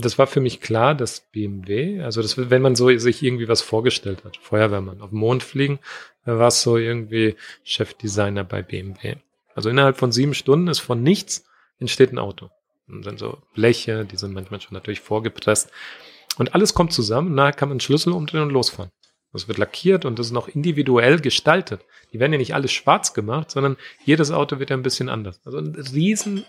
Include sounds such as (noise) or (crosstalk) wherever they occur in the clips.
das war für mich klar, dass BMW, also das, wenn man so sich irgendwie was vorgestellt hat, Feuerwehrmann auf den Mond fliegen, war es so irgendwie Chefdesigner bei BMW. Also innerhalb von sieben Stunden ist von nichts entsteht ein Auto. Und dann so Bleche, die sind manchmal schon natürlich vorgepresst. Und alles kommt zusammen nachher kann man einen Schlüssel umdrehen und losfahren. Das wird lackiert und das ist noch individuell gestaltet. Die werden ja nicht alles schwarz gemacht, sondern jedes Auto wird ja ein bisschen anders. Also ein riesen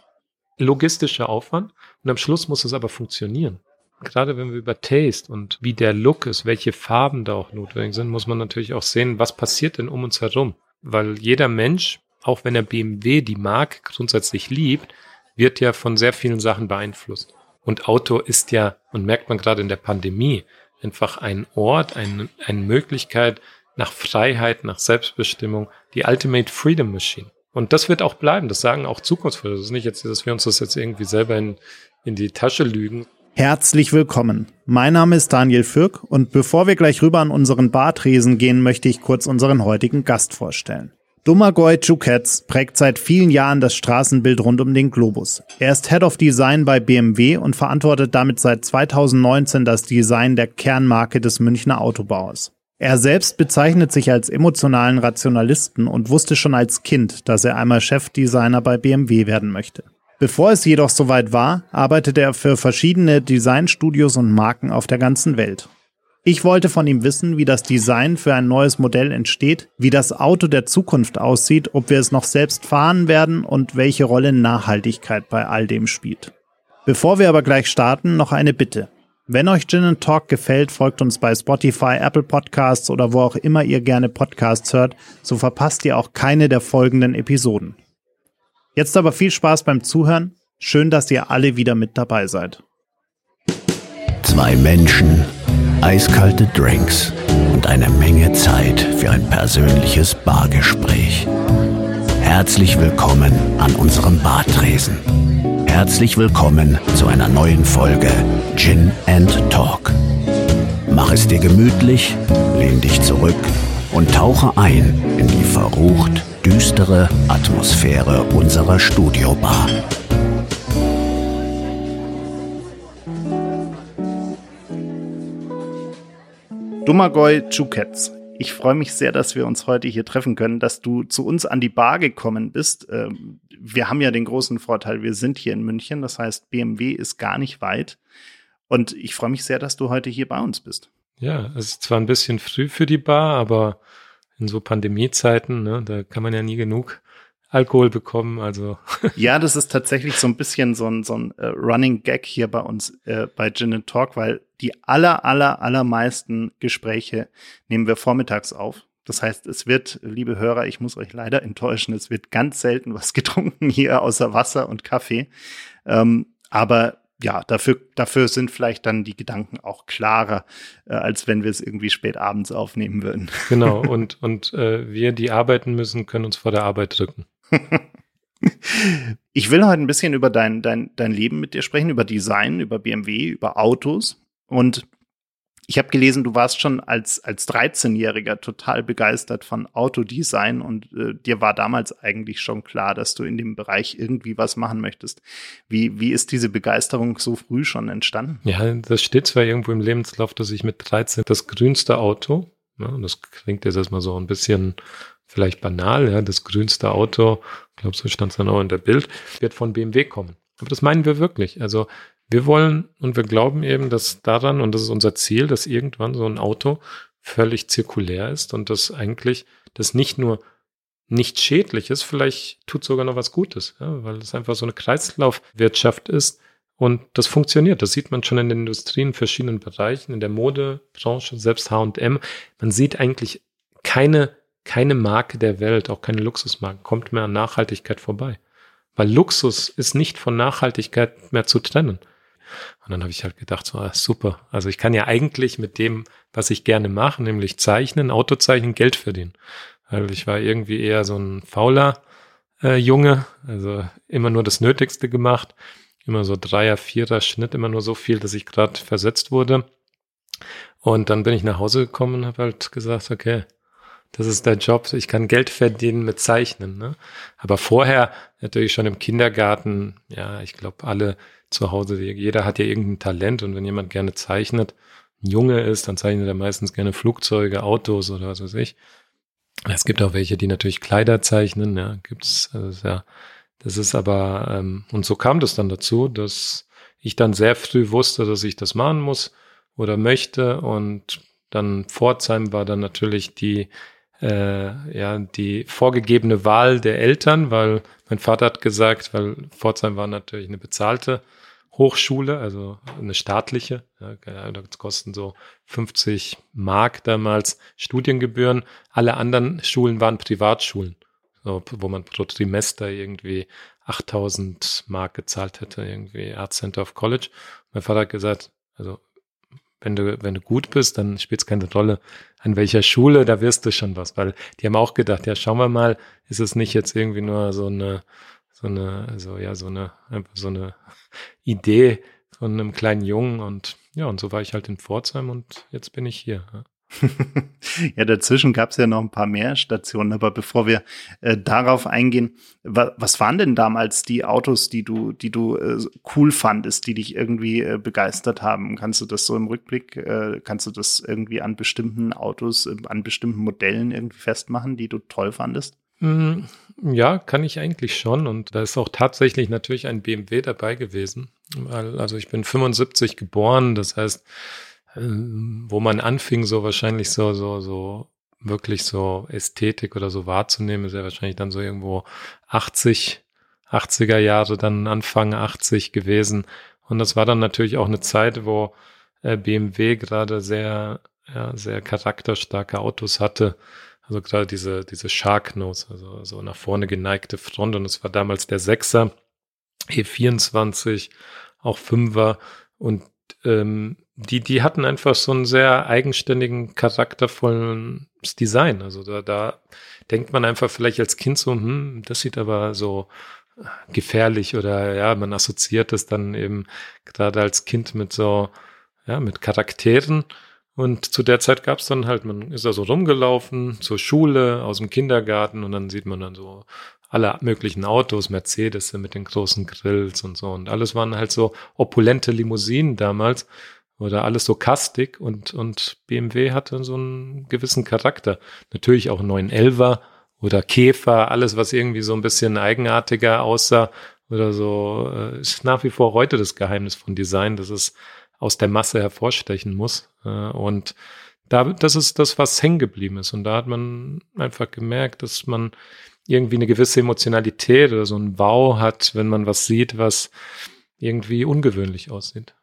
logistischer Aufwand und am Schluss muss es aber funktionieren. Gerade wenn wir über Taste und wie der Look ist, welche Farben da auch notwendig sind, muss man natürlich auch sehen, was passiert denn um uns herum. Weil jeder Mensch, auch wenn er BMW, die Marke grundsätzlich liebt, wird ja von sehr vielen Sachen beeinflusst. Und Auto ist ja, und merkt man gerade in der Pandemie, einfach ein Ort, ein, eine Möglichkeit nach Freiheit, nach Selbstbestimmung, die Ultimate Freedom Machine. Und das wird auch bleiben. Das sagen auch Zukunftsforscher. Das ist nicht jetzt, dass wir uns das jetzt irgendwie selber in, in die Tasche lügen. Herzlich willkommen. Mein Name ist Daniel Fürk und bevor wir gleich rüber an unseren Bartresen gehen, möchte ich kurz unseren heutigen Gast vorstellen. Domagoj Chukets prägt seit vielen Jahren das Straßenbild rund um den Globus. Er ist Head of Design bei BMW und verantwortet damit seit 2019 das Design der Kernmarke des Münchner Autobauers. Er selbst bezeichnet sich als emotionalen Rationalisten und wusste schon als Kind, dass er einmal Chefdesigner bei BMW werden möchte. Bevor es jedoch soweit war, arbeitete er für verschiedene Designstudios und Marken auf der ganzen Welt. Ich wollte von ihm wissen, wie das Design für ein neues Modell entsteht, wie das Auto der Zukunft aussieht, ob wir es noch selbst fahren werden und welche Rolle Nachhaltigkeit bei all dem spielt. Bevor wir aber gleich starten, noch eine Bitte. Wenn euch Gin Talk gefällt, folgt uns bei Spotify, Apple Podcasts oder wo auch immer ihr gerne Podcasts hört, so verpasst ihr auch keine der folgenden Episoden. Jetzt aber viel Spaß beim Zuhören. Schön, dass ihr alle wieder mit dabei seid. Zwei Menschen, eiskalte Drinks und eine Menge Zeit für ein persönliches Bargespräch. Herzlich willkommen an unserem Bartresen. Herzlich willkommen zu einer neuen Folge Gin and Talk. Mach es dir gemütlich, lehn dich zurück und tauche ein in die verrucht düstere Atmosphäre unserer Studiobar. Dummergoy Chukets ich freue mich sehr, dass wir uns heute hier treffen können, dass du zu uns an die Bar gekommen bist. Wir haben ja den großen Vorteil, wir sind hier in München, das heißt, BMW ist gar nicht weit. Und ich freue mich sehr, dass du heute hier bei uns bist. Ja, es ist zwar ein bisschen früh für die Bar, aber in so Pandemiezeiten, ne, da kann man ja nie genug Alkohol bekommen. Also (laughs) ja, das ist tatsächlich so ein bisschen so ein, so ein uh, Running Gag hier bei uns äh, bei Gin and Talk, weil die aller, aller, allermeisten Gespräche nehmen wir vormittags auf. Das heißt, es wird, liebe Hörer, ich muss euch leider enttäuschen, es wird ganz selten was (laughs) getrunken hier außer Wasser und Kaffee. Ähm, aber ja, dafür, dafür sind vielleicht dann die Gedanken auch klarer, äh, als wenn wir es irgendwie spät abends aufnehmen würden. (laughs) Genau, und, und äh, wir, die arbeiten müssen, können uns vor der Arbeit drücken. ich will heute ein bisschen über dein, dein, dein Leben mit dir sprechen, über Design, über BMW, über Autos. Und ich habe gelesen, du warst schon als, als 13-Jähriger total begeistert von Autodesign und äh, dir war damals eigentlich schon klar, dass du in dem Bereich irgendwie was machen möchtest. Wie, wie ist diese Begeisterung so früh schon entstanden? Ja, das steht zwar irgendwo im Lebenslauf, dass ich mit 13 das grünste Auto, ja, das klingt jetzt erstmal so ein bisschen vielleicht banal, ja, das grünste Auto, ich glaube, so stand es dann auch in der Bild, wird von BMW kommen. Aber das meinen wir wirklich. Also wir wollen und wir glauben eben, dass daran, und das ist unser Ziel, dass irgendwann so ein Auto völlig zirkulär ist und dass eigentlich das nicht nur nicht schädlich ist, vielleicht tut sogar noch was Gutes, ja, weil es einfach so eine Kreislaufwirtschaft ist und das funktioniert. Das sieht man schon in den Industrien in verschiedenen Bereichen, in der Modebranche, selbst H&M. Man sieht eigentlich keine, keine Marke der Welt, auch keine Luxusmarke, kommt mehr an Nachhaltigkeit vorbei. Weil Luxus ist nicht von Nachhaltigkeit mehr zu trennen. Und dann habe ich halt gedacht, so, ah, super. Also ich kann ja eigentlich mit dem, was ich gerne mache, nämlich zeichnen, Autozeichnen, Geld verdienen. Weil ich war irgendwie eher so ein fauler äh, Junge, also immer nur das Nötigste gemacht, immer so Dreier, Vierer Schnitt, immer nur so viel, dass ich gerade versetzt wurde. Und dann bin ich nach Hause gekommen und habe halt gesagt, okay, das ist der Job, ich kann Geld verdienen mit Zeichnen. Ne? Aber vorher natürlich schon im Kindergarten, ja, ich glaube, alle zu Hause, jeder hat ja irgendein Talent und wenn jemand gerne zeichnet, ein Junge ist, dann zeichnet er meistens gerne Flugzeuge, Autos oder was weiß ich. Es gibt auch welche, die natürlich Kleider zeichnen, ja, gibt's, also ja, das ist aber, ähm, und so kam das dann dazu, dass ich dann sehr früh wusste, dass ich das machen muss oder möchte und dann Pforzheim war dann natürlich die äh, ja die vorgegebene Wahl der Eltern, weil mein Vater hat gesagt, weil Pforzheim war natürlich eine bezahlte Hochschule, also eine staatliche. Ja, das kosten so 50 Mark damals Studiengebühren. Alle anderen Schulen waren Privatschulen, so, wo man pro Trimester irgendwie 8000 Mark gezahlt hätte, irgendwie Art Center of College. Mein Vater hat gesagt, also wenn du, wenn du gut bist, dann spielt es keine Rolle, an welcher Schule, da wirst du schon was, weil die haben auch gedacht, ja, schauen wir mal, ist es nicht jetzt irgendwie nur so eine, so eine, so, ja, so eine, einfach so eine Idee von einem kleinen Jungen und ja, und so war ich halt in Pforzheim und jetzt bin ich hier. (laughs) Ja. dazwischen gab es ja noch ein paar mehr Stationen, aber bevor wir äh, darauf eingehen, wa was waren denn damals die Autos, die du, die du äh, cool fandest, die dich irgendwie äh, begeistert haben? Kannst du das so im Rückblick, äh, kannst du das irgendwie an bestimmten Autos, äh, an bestimmten Modellen irgendwie festmachen, die du toll fandest? Mm, ja, kann ich eigentlich schon. Und da ist auch tatsächlich natürlich ein BMW dabei gewesen. Also ich bin 75 geboren, das heißt, wo man anfing, so wahrscheinlich so, so, so wirklich so Ästhetik oder so wahrzunehmen, ist ja wahrscheinlich dann so irgendwo 80, 80er Jahre, dann Anfang 80 gewesen. Und das war dann natürlich auch eine Zeit, wo äh, BMW gerade sehr, ja, sehr charakterstarke Autos hatte. Also gerade diese, diese Shark Nose, also so nach vorne geneigte Front. Und es war damals der Sechser, E24, auch Fünfer. Und ähm, die, die hatten einfach so einen sehr eigenständigen, charaktervollen Design. Also da, da denkt man einfach vielleicht als Kind so, hm, das sieht aber so gefährlich oder ja, man assoziiert es dann eben gerade als Kind mit so, ja, mit Charakteren. Und zu der Zeit gab es dann halt, man ist also rumgelaufen zur Schule, aus dem Kindergarten und dann sieht man dann so alle möglichen Autos, Mercedes mit den großen Grills und so. Und alles waren halt so opulente Limousinen damals oder alles so kastig und, und BMW hatte so einen gewissen Charakter. Natürlich auch 911er oder Käfer, alles, was irgendwie so ein bisschen eigenartiger aussah oder so, äh, ist nach wie vor heute das Geheimnis von Design, dass es aus der Masse hervorstechen muss. Äh, und da, das ist das, was hängen geblieben ist. Und da hat man einfach gemerkt, dass man irgendwie eine gewisse Emotionalität oder so ein Wow hat, wenn man was sieht, was irgendwie ungewöhnlich aussieht.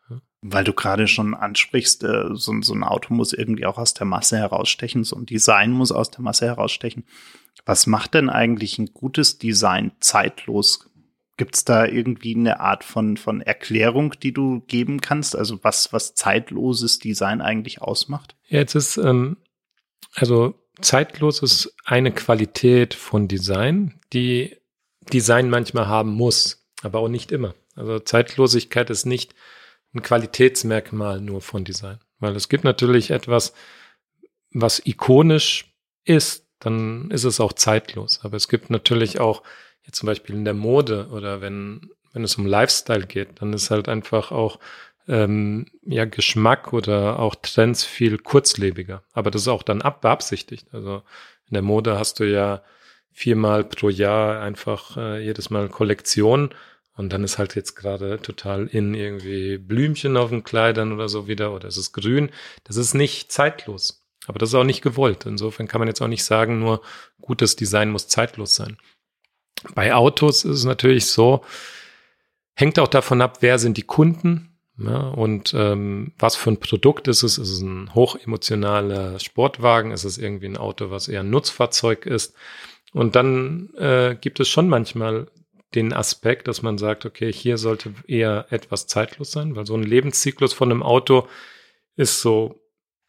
Weil du gerade schon ansprichst, äh, so, so, ein Auto muss irgendwie auch aus der Masse herausstechen, so ein Design muss aus der Masse herausstechen. Was macht denn eigentlich ein gutes Design zeitlos? Gibt es da irgendwie eine Art von, von Erklärung, die du geben kannst? Also was, was zeitloses Design eigentlich ausmacht? Ja, jetzt ist, ähm, also zeitlos ist eine Qualität von Design, die Design manchmal haben muss, aber auch nicht immer. Also Zeitlosigkeit ist nicht ein Qualitätsmerkmal nur von Design. Weil es gibt natürlich etwas, was ikonisch ist, dann ist es auch zeitlos. Aber es gibt natürlich auch, jetzt zum Beispiel in der Mode oder wenn, wenn es um Lifestyle geht, dann ist halt einfach auch ähm, ja Geschmack oder auch Trends viel kurzlebiger. Aber das ist auch dann ab beabsichtigt. Also in der Mode hast du ja viermal pro Jahr einfach äh, jedes Mal Kollektion und dann ist halt jetzt gerade total in irgendwie Blümchen auf den Kleidern oder so wieder oder es ist grün. Das ist nicht zeitlos. Aber das ist auch nicht gewollt. Insofern kann man jetzt auch nicht sagen, nur gutes Design muss zeitlos sein. Bei Autos ist es natürlich so, hängt auch davon ab, wer sind die Kunden ja, und ähm, was für ein Produkt ist es. Ist es ein hochemotionaler Sportwagen? Ist es irgendwie ein Auto, was eher ein Nutzfahrzeug ist? Und dann äh, gibt es schon manchmal den Aspekt, dass man sagt, okay, hier sollte eher etwas zeitlos sein, weil so ein Lebenszyklus von einem Auto ist so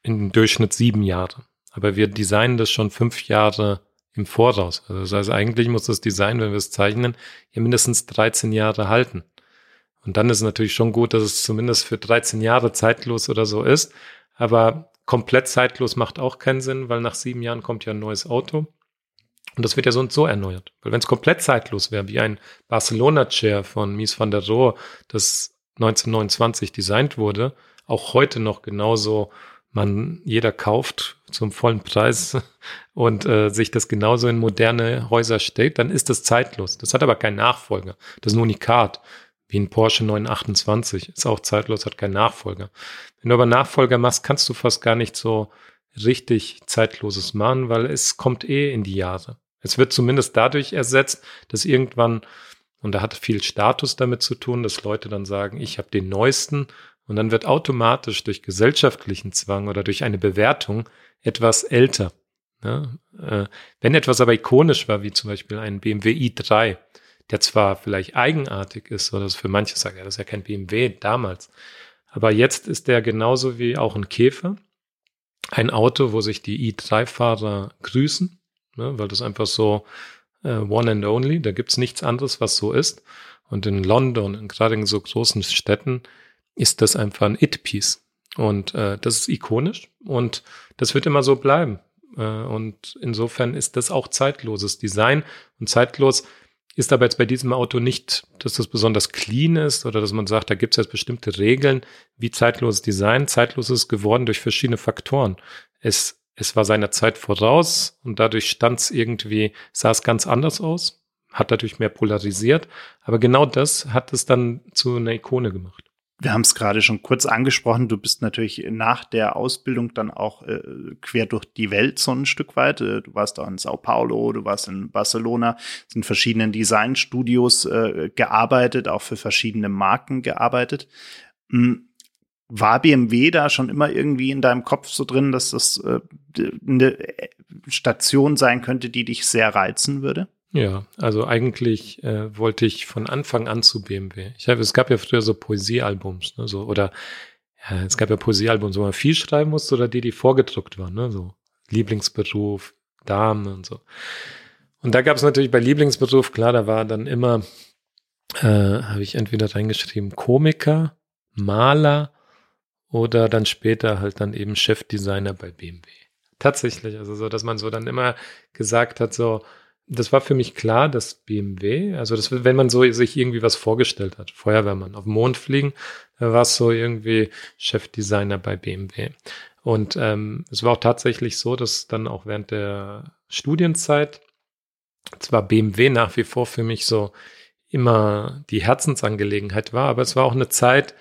im Durchschnitt sieben Jahre. Aber wir designen das schon fünf Jahre im Voraus. Also das heißt, eigentlich muss das Design, wenn wir es zeichnen, ja mindestens 13 Jahre halten. Und dann ist es natürlich schon gut, dass es zumindest für 13 Jahre zeitlos oder so ist. Aber komplett zeitlos macht auch keinen Sinn, weil nach sieben Jahren kommt ja ein neues Auto. Und das wird ja so und so erneuert. Weil wenn es komplett zeitlos wäre, wie ein Barcelona-Chair von Mies van der Rohe, das 1929 designt wurde, auch heute noch genauso man jeder kauft zum vollen Preis (laughs) und äh, sich das genauso in moderne Häuser stellt, dann ist das zeitlos. Das hat aber keinen Nachfolger. Das ist ein Unikat, wie ein Porsche 928. Ist auch zeitlos, hat keinen Nachfolger. Wenn du aber Nachfolger machst, kannst du fast gar nicht so richtig zeitloses machen, weil es kommt eh in die Jahre. Es wird zumindest dadurch ersetzt, dass irgendwann, und da hat viel Status damit zu tun, dass Leute dann sagen, ich habe den neuesten. Und dann wird automatisch durch gesellschaftlichen Zwang oder durch eine Bewertung etwas älter. Ja, äh, wenn etwas aber ikonisch war, wie zum Beispiel ein BMW i3, der zwar vielleicht eigenartig ist, oder für manche sagen, ja, das ist ja kein BMW damals, aber jetzt ist der genauso wie auch ein Käfer, ein Auto, wo sich die i3-Fahrer grüßen, ne, weil das einfach so äh, one and only, da gibt's nichts anderes, was so ist. Und in London, in, gerade in so großen Städten, ist das einfach ein It-Piece. Und äh, das ist ikonisch und das wird immer so bleiben. Äh, und insofern ist das auch zeitloses Design. Und zeitlos ist aber jetzt bei diesem Auto nicht, dass das besonders clean ist oder dass man sagt, da gibt es jetzt bestimmte Regeln wie zeitloses Design. Zeitlos ist geworden durch verschiedene Faktoren. Es, es war seiner Zeit voraus und dadurch stand es irgendwie, sah es ganz anders aus, hat natürlich mehr polarisiert, aber genau das hat es dann zu einer Ikone gemacht. Wir haben es gerade schon kurz angesprochen. Du bist natürlich nach der Ausbildung dann auch äh, quer durch die Welt so ein Stück weit. Äh, du warst auch in Sao Paulo, du warst in Barcelona, in verschiedenen Designstudios äh, gearbeitet, auch für verschiedene Marken gearbeitet. Hm, war BMW da schon immer irgendwie in deinem Kopf so drin, dass das äh, eine Station sein könnte, die dich sehr reizen würde? Ja, also eigentlich äh, wollte ich von Anfang an zu BMW. Ich habe, es gab ja früher so Poesiealbums, ne, so oder ja, es gab ja Poesiealbums, wo man viel schreiben musste oder die, die vorgedruckt waren, ne, so Lieblingsberuf, Damen und so. Und da gab es natürlich bei Lieblingsberuf, klar, da war dann immer, äh, habe ich entweder reingeschrieben Komiker, Maler oder dann später halt dann eben Chefdesigner bei BMW. Tatsächlich, also so, dass man so dann immer gesagt hat, so, das war für mich klar, dass BMW, also das, wenn man so sich irgendwie was vorgestellt hat, Feuerwehrmann auf den Mond fliegen, war es so irgendwie Chefdesigner bei BMW. Und ähm, es war auch tatsächlich so, dass dann auch während der Studienzeit zwar BMW nach wie vor für mich so immer die Herzensangelegenheit war, aber es war auch eine Zeit,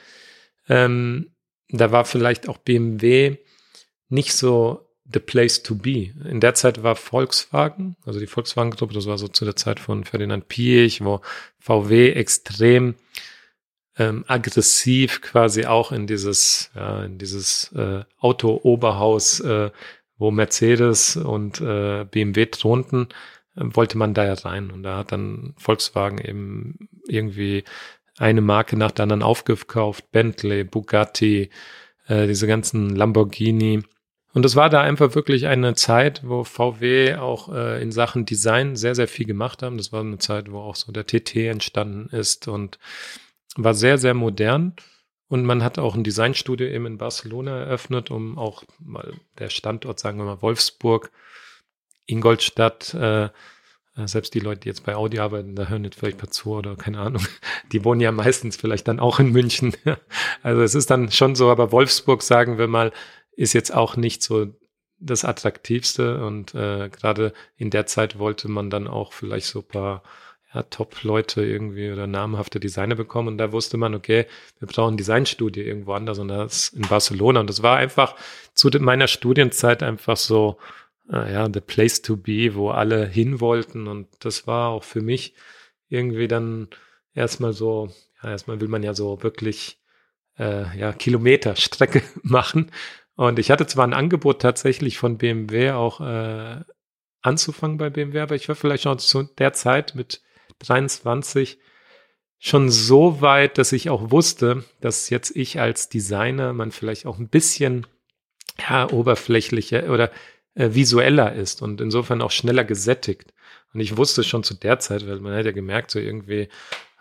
ähm, da war vielleicht auch BMW nicht so the place to be. In der Zeit war Volkswagen, also die Volkswagen-Gruppe, das war so zu der Zeit von Ferdinand Piech, wo VW extrem ähm, aggressiv quasi auch in dieses, ja, in dieses äh, Auto-Oberhaus, äh, wo Mercedes und äh, BMW thronten, äh, wollte man da ja rein. Und da hat dann Volkswagen eben irgendwie eine Marke nach der anderen aufgekauft, Bentley, Bugatti, äh, diese ganzen Lamborghini, und es war da einfach wirklich eine Zeit, wo VW auch äh, in Sachen Design sehr, sehr viel gemacht haben. Das war eine Zeit, wo auch so der TT entstanden ist und war sehr, sehr modern. Und man hat auch ein Designstudio eben in Barcelona eröffnet, um auch mal der Standort, sagen wir mal Wolfsburg, Ingolstadt, äh, selbst die Leute, die jetzt bei Audi arbeiten, da hören jetzt vielleicht paar zu oder keine Ahnung, (laughs) die wohnen ja meistens vielleicht dann auch in München. (laughs) Also es ist dann schon so, aber Wolfsburg, sagen wir mal, ist jetzt auch nicht so das Attraktivste. Und äh, gerade in der Zeit wollte man dann auch vielleicht so paar ja, Top-Leute irgendwie oder namhafte Designer bekommen. Und da wusste man, okay, wir brauchen ein Designstudio irgendwo anders. Und das in Barcelona. Und das war einfach zu meiner Studienzeit einfach so, äh, ja, the place to be, wo alle hin wollten. Und das war auch für mich irgendwie dann erstmal so, ja, erstmal will man ja so wirklich äh, ja, Kilometer Strecke (laughs) machen. Und ich hatte zwar ein Angebot tatsächlich von BMW auch äh, anzufangen bei BMW, aber ich war vielleicht schon zu der Zeit mit 23 schon so weit, dass ich auch wusste, dass jetzt ich als Designer man vielleicht auch ein bisschen ja, oberflächlicher oder äh, visueller ist und insofern auch schneller gesättigt. Und ich wusste schon zu der Zeit, weil man hat ja gemerkt, so irgendwie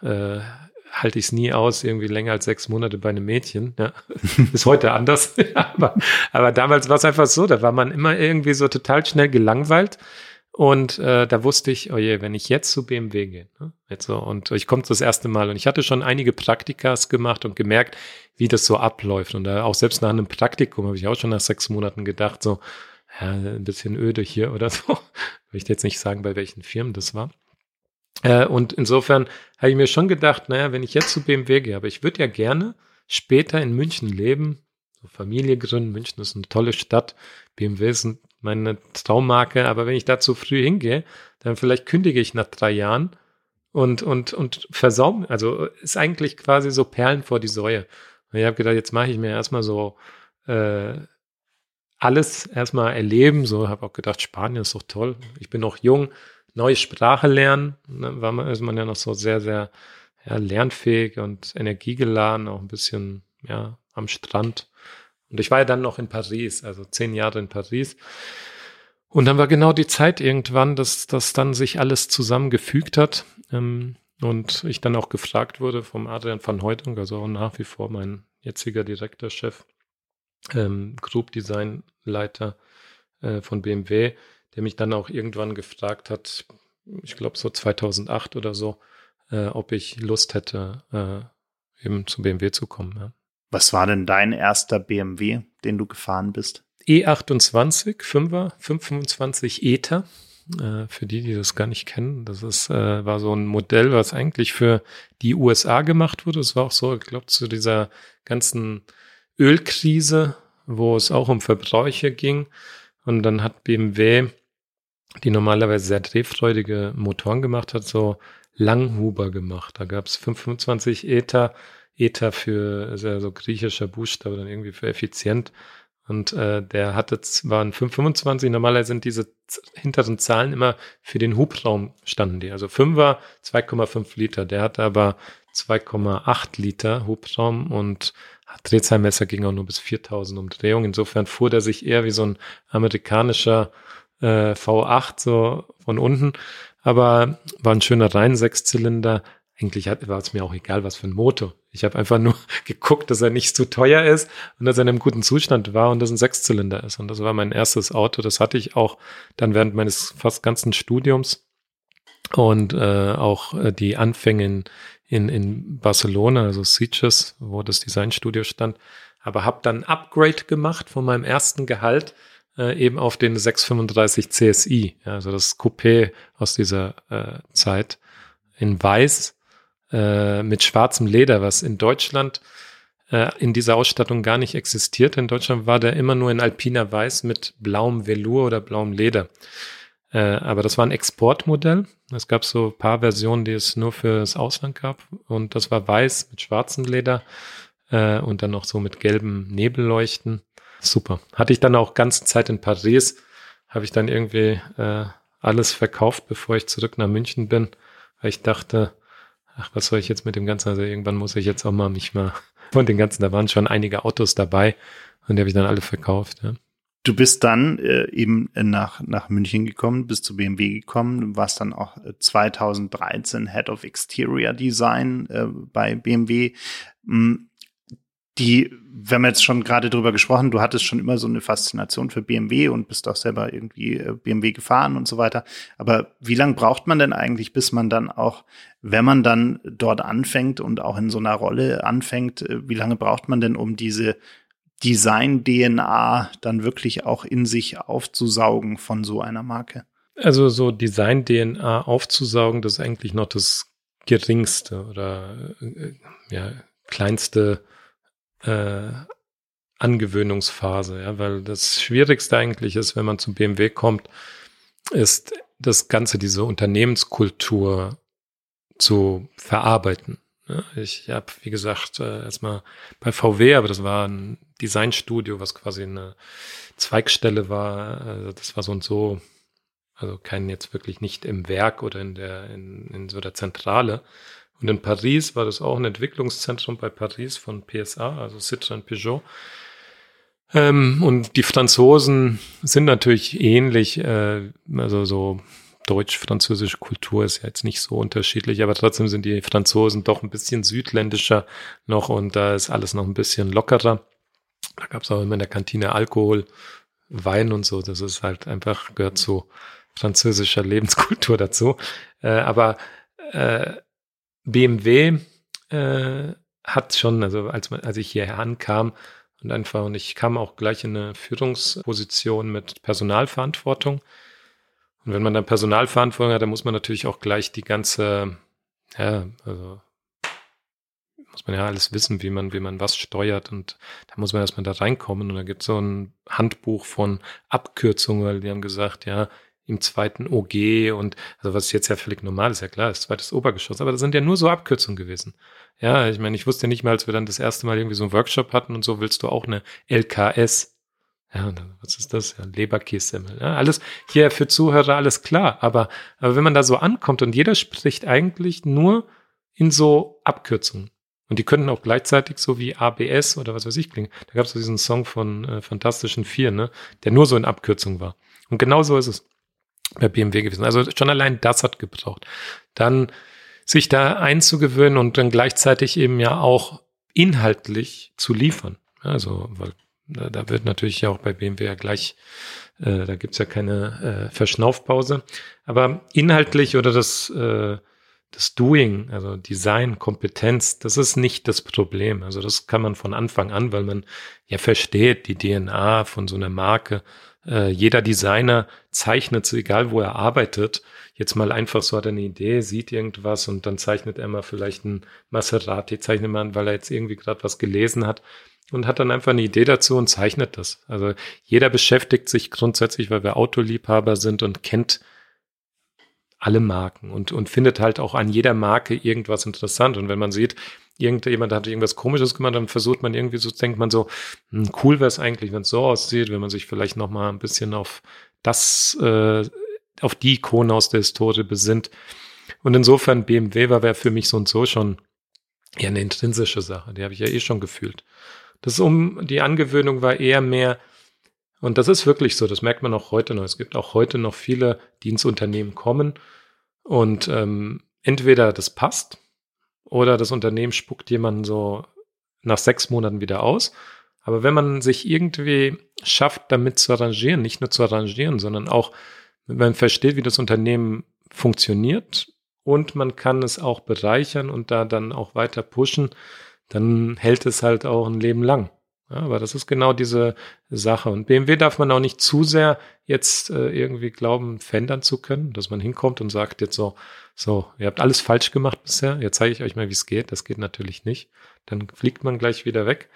äh, halte ich es nie aus, irgendwie länger als sechs Monate bei einem Mädchen. Ja. (laughs) Ist heute anders. (laughs) aber, aber damals war es einfach so, da war man immer irgendwie so total schnell gelangweilt. Und äh, da wusste ich, oh je, wenn ich jetzt zu BMW gehe, ne? jetzt so, und ich komme das erste Mal und ich hatte schon einige Praktikas gemacht und gemerkt, wie das so abläuft. Und äh, auch selbst nach einem Praktikum habe ich auch schon nach sechs Monaten gedacht, so, ja, ein bisschen öde hier oder so. (laughs) Will ich jetzt nicht sagen, bei welchen Firmen das war. Äh, und insofern habe ich mir schon gedacht, naja, wenn ich jetzt zu BMW gehe, aber ich würde ja gerne später in München leben, so Familie gründen. München ist eine tolle Stadt. BMW ist meine Traummarke, aber wenn ich da zu früh hingehe, dann vielleicht kündige ich nach drei Jahren und, und, und versau, also ist eigentlich quasi so Perlen vor die Säue. Und ich habe gedacht, jetzt mache ich mir erstmal so äh, alles erstmal erleben. So habe auch gedacht, Spanien ist doch toll. Ich bin noch jung, neue Sprache lernen. Ne, war man, ist man ja noch so sehr, sehr ja, lernfähig und energiegeladen, auch ein bisschen ja, am Strand. Und ich war ja dann noch in Paris, also zehn Jahre in Paris. Und dann war genau die Zeit irgendwann, dass das dann sich alles zusammengefügt hat. Ähm, und ich dann auch gefragt wurde vom Adrian van Heutung, also auch nach wie vor mein jetziger Direktorchef, ähm, Group Design Leiter äh, von BMW, der mich dann auch irgendwann gefragt hat, ich glaube so 2008 oder so, äh, ob ich Lust hätte, äh, eben zu BMW zu kommen. Ja. Was war denn dein erster BMW, den du gefahren bist? E28, 5er, 525 ETA. Äh, für die, die das gar nicht kennen, das ist, äh, war so ein Modell, was eigentlich für die USA gemacht wurde. Es war auch so, ich glaube, zu dieser ganzen Ölkrise, wo es auch um Verbräuche ging. Und dann hat BMW, die normalerweise sehr drehfreudige Motoren gemacht hat, so Langhuber gemacht. Da gab es 525 ETA Ether für also so griechischer Buchstabe, dann irgendwie für effizient. Und äh, der hatte waren 525. Normalerweise sind diese hinteren Zahlen immer für den Hubraum standen die. Also 5er 2,5 Liter. Der hatte aber 2,8 Liter Hubraum und Drehzahlmesser ging auch nur bis 4000 Umdrehungen. Insofern fuhr der sich eher wie so ein amerikanischer äh, V8 so von unten. Aber war ein schöner rein Sechszylinder, eigentlich war es mir auch egal, was für ein Motor. Ich habe einfach nur (laughs) geguckt, dass er nicht zu teuer ist und dass er in einem guten Zustand war und dass ein Sechszylinder ist. Und das war mein erstes Auto. Das hatte ich auch dann während meines fast ganzen Studiums und äh, auch äh, die Anfänge in, in, in Barcelona, also Sitges, wo das Designstudio stand. Aber habe dann Upgrade gemacht von meinem ersten Gehalt äh, eben auf den 635 CSI, ja, also das Coupé aus dieser äh, Zeit in Weiß äh, mit schwarzem Leder, was in Deutschland äh, in dieser Ausstattung gar nicht existiert. In Deutschland war der immer nur in alpiner Weiß mit blauem Velour oder blauem Leder. Äh, aber das war ein Exportmodell. Es gab so ein paar Versionen, die es nur für das Ausland gab. Und das war weiß mit schwarzem Leder äh, und dann noch so mit gelben Nebelleuchten. Super. Hatte ich dann auch ganze Zeit in Paris. Habe ich dann irgendwie äh, alles verkauft, bevor ich zurück nach München bin. Weil ich dachte, ach, was soll ich jetzt mit dem Ganzen? Also irgendwann muss ich jetzt auch mal mich mal (laughs) von den ganzen, da waren schon einige Autos dabei und die habe ich dann alle verkauft. Ja. Du bist dann äh, eben nach, nach München gekommen, bist zu BMW gekommen, warst dann auch 2013 Head of Exterior Design äh, bei BMW. Hm, die, wir haben jetzt schon gerade drüber gesprochen, du hattest schon immer so eine Faszination für BMW und bist auch selber irgendwie äh, BMW gefahren und so weiter. Aber wie lange braucht man denn eigentlich, bis man dann auch, wenn man dann dort anfängt und auch in so einer Rolle anfängt, äh, wie lange braucht man denn, um diese Design-DNA dann wirklich auch in sich aufzusaugen von so einer Marke? Also so Design-DNA aufzusaugen, das ist eigentlich noch das geringste oder äh, ja, kleinste äh, Angewöhnungsphase, ja, weil das Schwierigste eigentlich ist, wenn man zum BMW kommt, ist das Ganze, diese Unternehmenskultur zu verarbeiten. Ja, ich habe, wie gesagt, äh, erstmal bei VW, aber das war ein Designstudio, was quasi eine Zweigstelle war. Also das war so und so, also kein jetzt wirklich nicht im Werk oder in der in, in so der Zentrale, und in Paris war das auch ein Entwicklungszentrum bei Paris von PSA, also Citroën Peugeot. Ähm, und die Franzosen sind natürlich ähnlich, äh, also so deutsch-französische Kultur ist ja jetzt nicht so unterschiedlich, aber trotzdem sind die Franzosen doch ein bisschen südländischer noch und da ist alles noch ein bisschen lockerer. Da gab es auch immer in der Kantine Alkohol, Wein und so. Das ist halt einfach, gehört zu französischer Lebenskultur dazu. Äh, aber äh, BMW äh, hat schon, also als, als ich hierher ankam und einfach, und ich kam auch gleich in eine Führungsposition mit Personalverantwortung. Und wenn man dann Personalverantwortung hat, dann muss man natürlich auch gleich die ganze, ja, also muss man ja alles wissen, wie man, wie man was steuert und da muss man erstmal da reinkommen und da gibt es so ein Handbuch von Abkürzungen, weil die haben gesagt, ja, im zweiten OG und also was jetzt ja völlig normal ist, ja klar, das zweites Obergeschoss, aber das sind ja nur so Abkürzungen gewesen. Ja, ich meine, ich wusste nicht mal, als wir dann das erste Mal irgendwie so einen Workshop hatten und so, willst du auch eine LKS? Ja, was ist das? Ja, Leberkässemmel. Ja, alles hier für Zuhörer alles klar, aber, aber wenn man da so ankommt und jeder spricht eigentlich nur in so Abkürzungen. Und die könnten auch gleichzeitig so wie ABS oder was weiß ich klingen. Da gab es so diesen Song von äh, Fantastischen Vier, ne, der nur so in Abkürzung war. Und genau so ist es bei BMW gewesen. Also schon allein das hat gebraucht. Dann sich da einzugewöhnen und dann gleichzeitig eben ja auch inhaltlich zu liefern. Also, weil da, da wird natürlich ja auch bei BMW ja gleich, äh, da gibt's ja keine äh, Verschnaufpause. Aber inhaltlich oder das, äh, das Doing, also Design, Kompetenz, das ist nicht das Problem. Also das kann man von Anfang an, weil man ja versteht die DNA von so einer Marke äh, jeder Designer zeichnet, egal wo er arbeitet, jetzt mal einfach so hat er eine Idee, sieht irgendwas und dann zeichnet er mal vielleicht ein Maserati, zeichnet man, weil er jetzt irgendwie gerade was gelesen hat und hat dann einfach eine Idee dazu und zeichnet das. Also jeder beschäftigt sich grundsätzlich, weil wir Autoliebhaber sind und kennt alle Marken und, und findet halt auch an jeder Marke irgendwas interessant. Und wenn man sieht, irgendjemand hat irgendwas Komisches gemacht, dann versucht man irgendwie so, denkt man so, hm, cool wäre es eigentlich, wenn es so aussieht, wenn man sich vielleicht noch mal ein bisschen auf das, äh, auf die Ikone aus der Historie besinnt. Und insofern BMW war wäre für mich so und so schon ja eine intrinsische Sache, die habe ich ja eh schon gefühlt. Das um die Angewöhnung war eher mehr, und das ist wirklich so, das merkt man auch heute noch. Es gibt auch heute noch viele, die ins Unternehmen kommen und ähm, entweder das passt, oder das Unternehmen spuckt jemanden so nach sechs Monaten wieder aus. Aber wenn man sich irgendwie schafft, damit zu arrangieren, nicht nur zu arrangieren, sondern auch, wenn man versteht, wie das Unternehmen funktioniert und man kann es auch bereichern und da dann auch weiter pushen, dann hält es halt auch ein Leben lang. Ja, aber das ist genau diese Sache. Und BMW darf man auch nicht zu sehr jetzt äh, irgendwie glauben, verändern zu können, dass man hinkommt und sagt jetzt so, so, ihr habt alles falsch gemacht bisher, jetzt zeige ich euch mal, wie es geht. Das geht natürlich nicht. Dann fliegt man gleich wieder weg.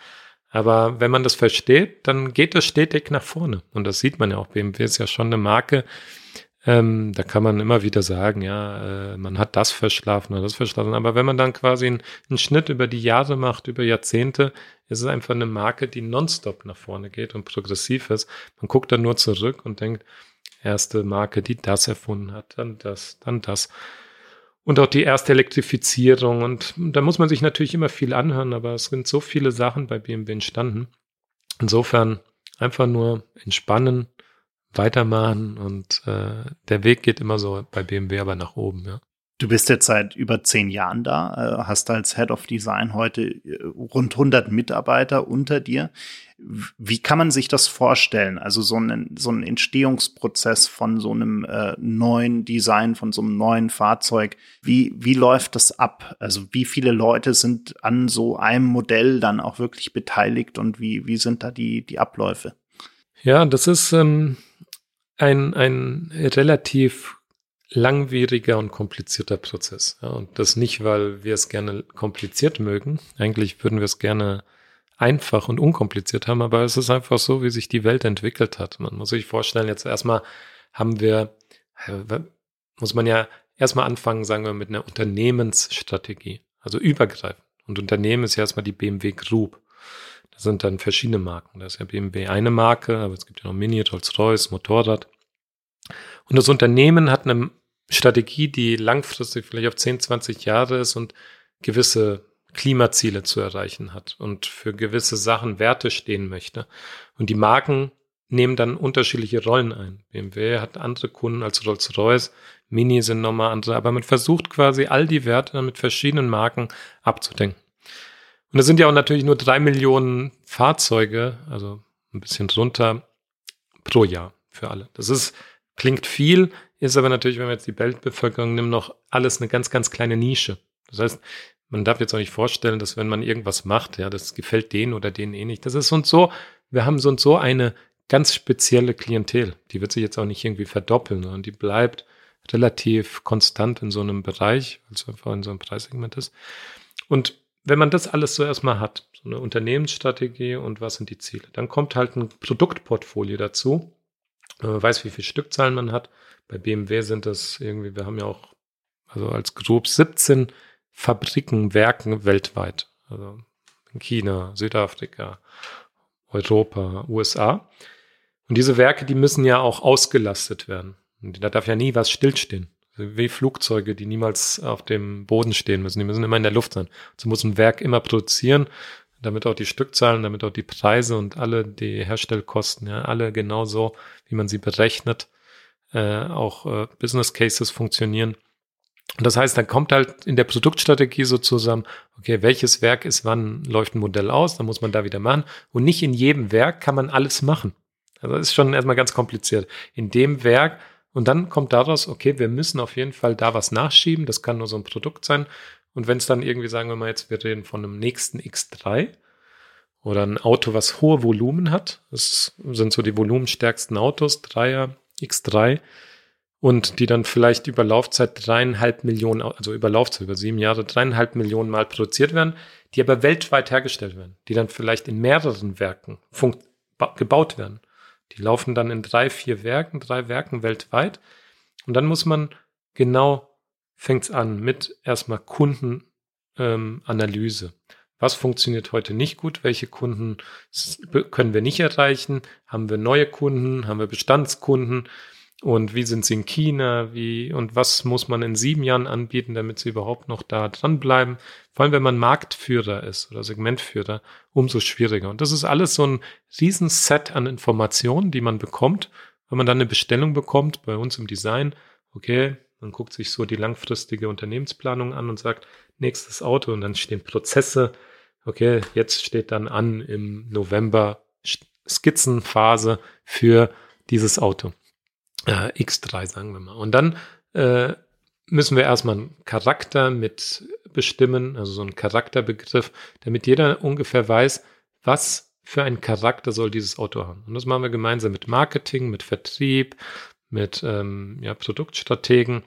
Aber wenn man das versteht, dann geht das stetig nach vorne. Und das sieht man ja auch. BMW ist ja schon eine Marke, ähm, da kann man immer wieder sagen, ja, äh, man hat das verschlafen oder das verschlafen. Aber wenn man dann quasi einen, einen, Schnitt über die Jahre macht, über Jahrzehnte, ist es einfach eine Marke, die nonstop nach vorne geht und progressiv ist. Man guckt dann nur zurück und denkt, erste Marke, die das erfunden hat, dann das, dann das. Und auch die erste Elektrifizierung. Und da muss man sich natürlich immer viel anhören, aber es sind so viele Sachen bei BMW entstanden. Insofern einfach nur entspannen, weitermachen und äh, der Weg geht immer so bei BMW aber nach oben, ja. Du bist jetzt seit über zehn Jahren da, äh, hast als Head of Design heute äh, rund 100 Mitarbeiter unter dir. Wie kann man sich das vorstellen? Also so ein, so ein Entstehungsprozess von so einem äh, neuen Design, von so einem neuen Fahrzeug. Wie, wie läuft das ab? Also wie viele Leute sind an so einem Modell dann auch wirklich beteiligt und wie, wie sind da die, die Abläufe? Ja, das ist ähm, ein, ein relativ langwieriger und komplizierter Prozess. Ja, und das nicht, weil wir es gerne kompliziert mögen. Eigentlich würden wir es gerne einfach und unkompliziert haben, aber es ist einfach so, wie sich die Welt entwickelt hat. Man muss sich vorstellen, jetzt erstmal haben wir, muss man ja erstmal anfangen, sagen wir, mit einer Unternehmensstrategie, also übergreifend. Und Unternehmen ist ja erstmal die BMW Group. Sind dann verschiedene Marken. Da ist ja BMW eine Marke, aber es gibt ja noch Mini, Rolls-Royce, Motorrad. Und das Unternehmen hat eine Strategie, die langfristig vielleicht auf 10, 20 Jahre ist und gewisse Klimaziele zu erreichen hat und für gewisse Sachen Werte stehen möchte. Und die Marken nehmen dann unterschiedliche Rollen ein. BMW hat andere Kunden als Rolls-Royce, Mini sind nochmal andere, aber man versucht quasi all die Werte mit verschiedenen Marken abzudenken. Und das sind ja auch natürlich nur drei Millionen Fahrzeuge, also ein bisschen drunter pro Jahr für alle. Das ist, klingt viel, ist aber natürlich, wenn man jetzt die Weltbevölkerung nimmt, noch alles eine ganz, ganz kleine Nische. Das heißt, man darf jetzt auch nicht vorstellen, dass wenn man irgendwas macht, ja, das gefällt denen oder denen eh nicht. Das ist so und so, wir haben so und so eine ganz spezielle Klientel. Die wird sich jetzt auch nicht irgendwie verdoppeln, sondern die bleibt relativ konstant in so einem Bereich, weil es einfach in so einem Preissegment ist. Und wenn man das alles so erstmal hat, so eine Unternehmensstrategie und was sind die Ziele, dann kommt halt ein Produktportfolio dazu. Man weiß, wie viele Stückzahlen man hat. Bei BMW sind das irgendwie, wir haben ja auch, also als grob 17 Fabriken, Werken weltweit. Also in China, Südafrika, Europa, USA. Und diese Werke, die müssen ja auch ausgelastet werden. Und da darf ja nie was stillstehen. Wie Flugzeuge, die niemals auf dem Boden stehen müssen. Die müssen immer in der Luft sein. So muss ein Werk immer produzieren, damit auch die Stückzahlen, damit auch die Preise und alle die Herstellkosten, ja, alle genauso, wie man sie berechnet, äh, auch äh, Business Cases funktionieren. Und das heißt, dann kommt halt in der Produktstrategie so zusammen, okay, welches Werk ist wann, läuft ein Modell aus, dann muss man da wieder machen. Und nicht in jedem Werk kann man alles machen. Also das ist schon erstmal ganz kompliziert. In dem Werk, und dann kommt daraus, okay, wir müssen auf jeden Fall da was nachschieben, das kann nur so ein Produkt sein. Und wenn es dann irgendwie, sagen wir mal jetzt, wir reden von einem nächsten X3 oder ein Auto, was hohe Volumen hat, das sind so die volumenstärksten Autos, Dreier, X3, und die dann vielleicht über Laufzeit dreieinhalb Millionen, also über Laufzeit, über sieben Jahre, dreieinhalb Millionen Mal produziert werden, die aber weltweit hergestellt werden, die dann vielleicht in mehreren Werken gebaut werden. Die laufen dann in drei, vier Werken, drei Werken weltweit. Und dann muss man genau, fängt's an mit erstmal Kundenanalyse. Ähm, Was funktioniert heute nicht gut? Welche Kunden können wir nicht erreichen? Haben wir neue Kunden? Haben wir Bestandskunden? Und wie sind sie in China? Wie und was muss man in sieben Jahren anbieten, damit sie überhaupt noch da dranbleiben? Vor allem, wenn man Marktführer ist oder Segmentführer, umso schwieriger. Und das ist alles so ein Riesenset an Informationen, die man bekommt, wenn man dann eine Bestellung bekommt bei uns im Design. Okay, man guckt sich so die langfristige Unternehmensplanung an und sagt, nächstes Auto und dann stehen Prozesse. Okay, jetzt steht dann an im November Skizzenphase für dieses Auto äh, X3, sagen wir mal. Und dann äh, müssen wir erstmal einen Charakter mit bestimmen, also so einen Charakterbegriff, damit jeder ungefähr weiß, was für einen Charakter soll dieses Auto haben. Und das machen wir gemeinsam mit Marketing, mit Vertrieb, mit ähm, ja, Produktstrategen.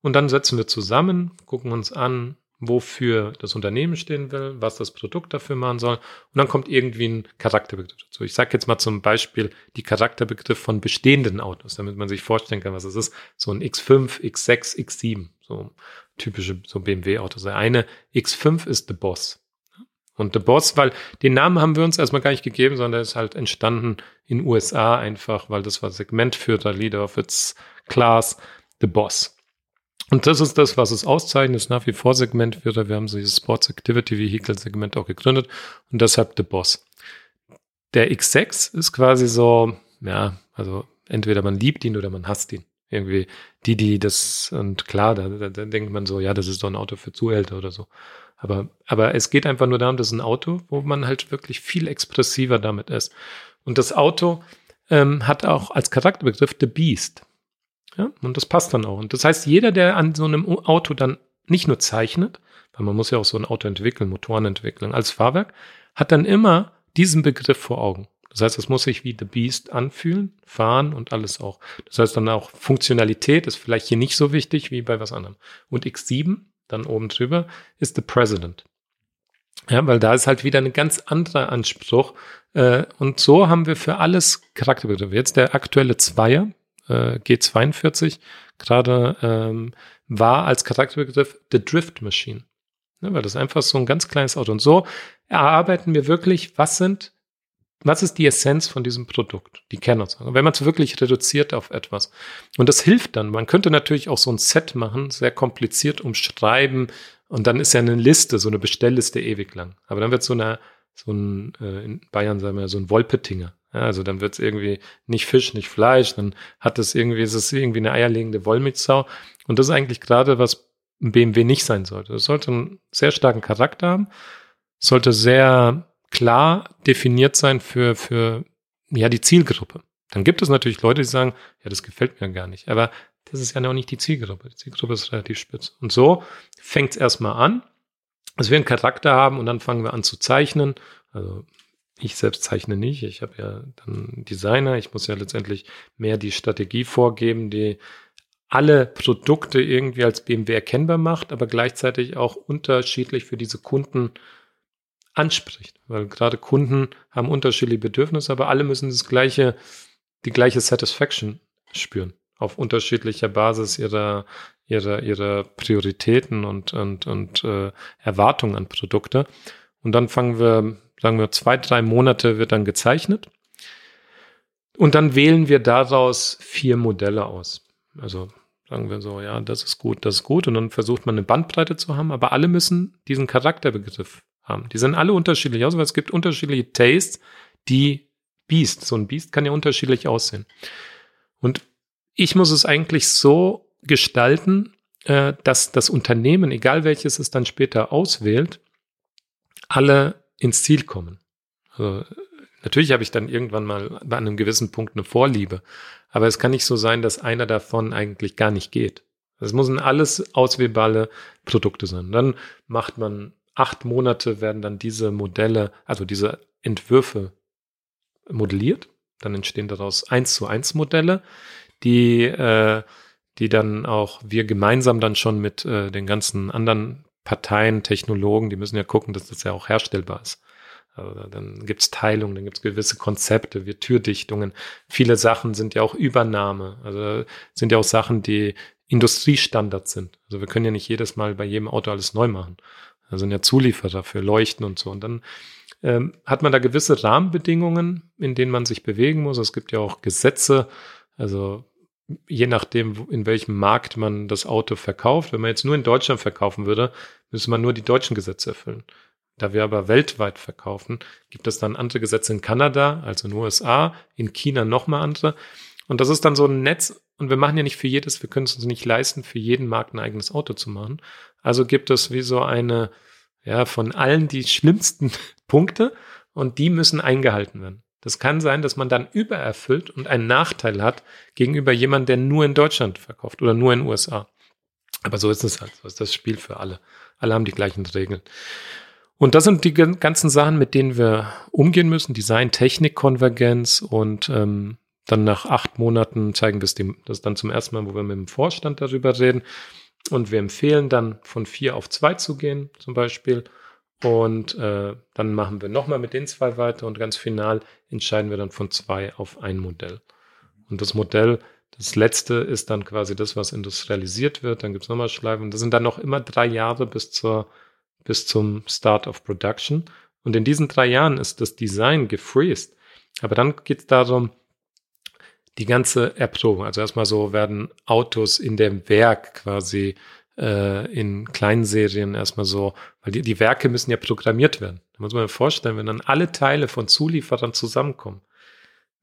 Und dann setzen wir zusammen, gucken uns an, wofür das Unternehmen stehen will, was das Produkt dafür machen soll. Und dann kommt irgendwie ein Charakterbegriff dazu. Ich sage jetzt mal zum Beispiel die Charakterbegriff von bestehenden Autos, damit man sich vorstellen kann, was es ist. So ein X5, X6, X7, so typische so BMW-Autos. Der eine X5 ist The Boss. Und The Boss, weil den Namen haben wir uns erstmal gar nicht gegeben, sondern der ist halt entstanden in USA einfach, weil das war Segmentführer, Leader of its Class, The Boss. Und das ist das, was es auszeichnet, ist nach wie vor Segmentführer. Wir haben so dieses Sports Activity Vehicle Segment auch gegründet und deshalb The Boss. Der X6 ist quasi so, ja, also entweder man liebt ihn oder man hasst ihn. Irgendwie die, die das, und klar, da, da, da denkt man so, ja, das ist doch ein Auto für Zuhälter oder so. Aber, aber es geht einfach nur darum, das ist ein Auto, wo man halt wirklich viel expressiver damit ist. Und das Auto ähm, hat auch als Charakterbegriff The Beast. Ja, und das passt dann auch. Und das heißt, jeder, der an so einem Auto dann nicht nur zeichnet, weil man muss ja auch so ein Auto entwickeln, Motoren entwickeln, als Fahrwerk, hat dann immer diesen Begriff vor Augen. Das heißt, es muss sich wie The Beast anfühlen, fahren und alles auch. Das heißt dann auch Funktionalität ist vielleicht hier nicht so wichtig wie bei was anderem. Und X7, dann oben drüber, ist The President. Ja, weil da ist halt wieder ein ganz anderer Anspruch. Äh, und so haben wir für alles Charakterbegriffe. Jetzt der aktuelle Zweier, äh, G42 gerade ähm, war als Charakterbegriff The Drift Machine. Ne, weil das einfach so ein ganz kleines Auto. Und so erarbeiten wir wirklich, was sind, was ist die Essenz von diesem Produkt, die Kernaussage. Wenn man es wirklich reduziert auf etwas. Und das hilft dann. Man könnte natürlich auch so ein Set machen, sehr kompliziert umschreiben. Und dann ist ja eine Liste, so eine Bestellliste ewig lang. Aber dann wird so eine, so ein, äh, in Bayern sagen wir so ein Wolpetinger. Ja, also dann wird es irgendwie nicht Fisch, nicht Fleisch, dann hat es irgendwie, ist es irgendwie eine eierlegende Wollmilchsau. Und das ist eigentlich gerade, was ein BMW nicht sein sollte. Es sollte einen sehr starken Charakter haben, sollte sehr klar definiert sein für, für ja, die Zielgruppe. Dann gibt es natürlich Leute, die sagen, ja, das gefällt mir gar nicht. Aber das ist ja noch nicht die Zielgruppe. Die Zielgruppe ist relativ spitz. Und so fängt es erstmal an, dass wir einen Charakter haben und dann fangen wir an zu zeichnen. Also ich selbst zeichne nicht. Ich habe ja dann Designer. Ich muss ja letztendlich mehr die Strategie vorgeben, die alle Produkte irgendwie als BMW erkennbar macht, aber gleichzeitig auch unterschiedlich für diese Kunden anspricht. Weil gerade Kunden haben unterschiedliche Bedürfnisse, aber alle müssen das gleiche, die gleiche Satisfaction spüren. Auf unterschiedlicher Basis ihrer, ihrer, ihrer Prioritäten und, und, und äh, Erwartungen an Produkte. Und dann fangen wir, sagen wir, zwei, drei Monate wird dann gezeichnet. Und dann wählen wir daraus vier Modelle aus. Also Sagen wir so, ja, das ist gut, das ist gut. Und dann versucht man eine Bandbreite zu haben, aber alle müssen diesen Charakterbegriff haben. Die sind alle unterschiedlich aus, weil es gibt unterschiedliche Tastes, die Beast. So ein Beast kann ja unterschiedlich aussehen. Und ich muss es eigentlich so gestalten, äh, dass das Unternehmen, egal welches es dann später auswählt, alle ins Ziel kommen. Also, natürlich habe ich dann irgendwann mal bei einem gewissen Punkt eine Vorliebe. Aber es kann nicht so sein, dass einer davon eigentlich gar nicht geht. Es müssen alles auswählbare Produkte sein. Dann macht man acht Monate, werden dann diese Modelle, also diese Entwürfe modelliert. Dann entstehen daraus eins zu eins Modelle, die, äh, die dann auch wir gemeinsam dann schon mit äh, den ganzen anderen Parteien, Technologen, die müssen ja gucken, dass das ja auch herstellbar ist. Also dann gibt's Teilungen, dann gibt's gewisse Konzepte, wie Türdichtungen. Viele Sachen sind ja auch Übernahme. Also sind ja auch Sachen, die Industriestandards sind. Also wir können ja nicht jedes Mal bei jedem Auto alles neu machen. Da sind ja Zulieferer für Leuchten und so. Und dann ähm, hat man da gewisse Rahmenbedingungen, in denen man sich bewegen muss. Es gibt ja auch Gesetze, also je nachdem, in welchem Markt man das Auto verkauft. Wenn man jetzt nur in Deutschland verkaufen würde, müsste man nur die deutschen Gesetze erfüllen. Da wir aber weltweit verkaufen, gibt es dann andere Gesetze in Kanada, also in den USA, in China nochmal andere. Und das ist dann so ein Netz. Und wir machen ja nicht für jedes, wir können es uns nicht leisten, für jeden Markt ein eigenes Auto zu machen. Also gibt es wie so eine, ja, von allen die schlimmsten (laughs) Punkte und die müssen eingehalten werden. Das kann sein, dass man dann übererfüllt und einen Nachteil hat gegenüber jemandem, der nur in Deutschland verkauft oder nur in den USA. Aber so ist es halt. So ist das Spiel für alle. Alle haben die gleichen Regeln. Und das sind die ganzen Sachen, mit denen wir umgehen müssen. Design, Technik, Konvergenz und ähm, dann nach acht Monaten zeigen wir es dem, das ist dann zum ersten Mal, wo wir mit dem Vorstand darüber reden. Und wir empfehlen dann von vier auf zwei zu gehen, zum Beispiel. Und äh, dann machen wir nochmal mit den zwei weiter und ganz final entscheiden wir dann von zwei auf ein Modell. Und das Modell, das letzte ist dann quasi das, was industrialisiert wird. Dann gibt es nochmal Schleifen. Das sind dann noch immer drei Jahre bis zur bis zum Start of Production. Und in diesen drei Jahren ist das Design gefreezed. Aber dann geht es darum, die ganze Erprobung. Also erstmal so werden Autos in dem Werk quasi äh, in kleinen Serien erstmal so, weil die, die Werke müssen ja programmiert werden. Da muss man sich vorstellen, wenn dann alle Teile von Zulieferern zusammenkommen,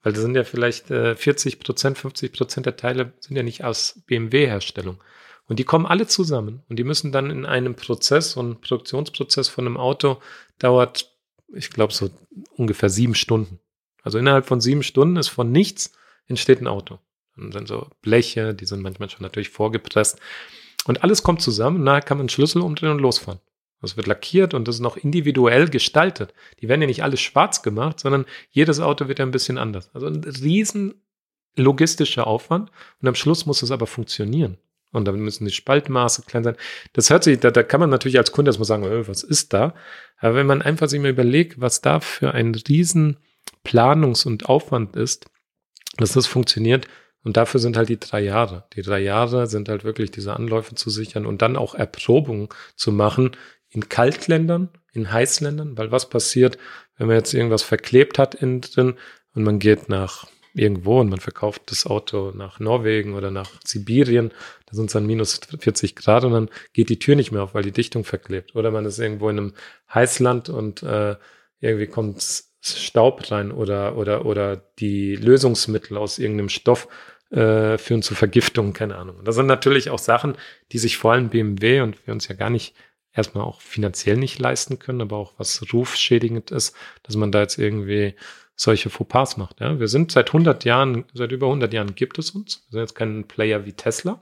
weil das sind ja vielleicht äh, 40 Prozent, 50 Prozent der Teile sind ja nicht aus BMW-Herstellung. Und die kommen alle zusammen und die müssen dann in einem Prozess, so ein Produktionsprozess von einem Auto dauert, ich glaube, so ungefähr sieben Stunden. Also innerhalb von sieben Stunden ist von nichts entsteht ein Auto. Dann so Bleche, die sind manchmal schon natürlich vorgepresst. Und alles kommt zusammen nachher kann man einen Schlüssel umdrehen und losfahren. Das wird lackiert und das ist noch individuell gestaltet. Die werden ja nicht alles schwarz gemacht, sondern jedes Auto wird ja ein bisschen anders. Also ein riesen logistischer Aufwand und am Schluss muss es aber funktionieren. Und dann müssen die Spaltmaße klein sein. Das hört sich, da, da kann man natürlich als Kunde erstmal sagen, oh, was ist da? Aber wenn man einfach sich mal überlegt, was da für ein riesen Planungs- und Aufwand ist, dass das funktioniert, und dafür sind halt die drei Jahre. Die drei Jahre sind halt wirklich diese Anläufe zu sichern und dann auch Erprobungen zu machen in Kaltländern, in Heißländern, weil was passiert, wenn man jetzt irgendwas verklebt hat innen drin und man geht nach irgendwo und man verkauft das Auto nach Norwegen oder nach Sibirien, da sind es dann minus 40 Grad und dann geht die Tür nicht mehr auf, weil die Dichtung verklebt. Oder man ist irgendwo in einem Heißland und äh, irgendwie kommt Staub rein oder, oder, oder die Lösungsmittel aus irgendeinem Stoff äh, führen zu Vergiftungen, keine Ahnung. Und das sind natürlich auch Sachen, die sich vor allem BMW und wir uns ja gar nicht erstmal auch finanziell nicht leisten können, aber auch was rufschädigend ist, dass man da jetzt irgendwie solche Fauxpas macht. Ja? Wir sind seit 100 Jahren, seit über 100 Jahren gibt es uns. Wir sind jetzt kein Player wie Tesla.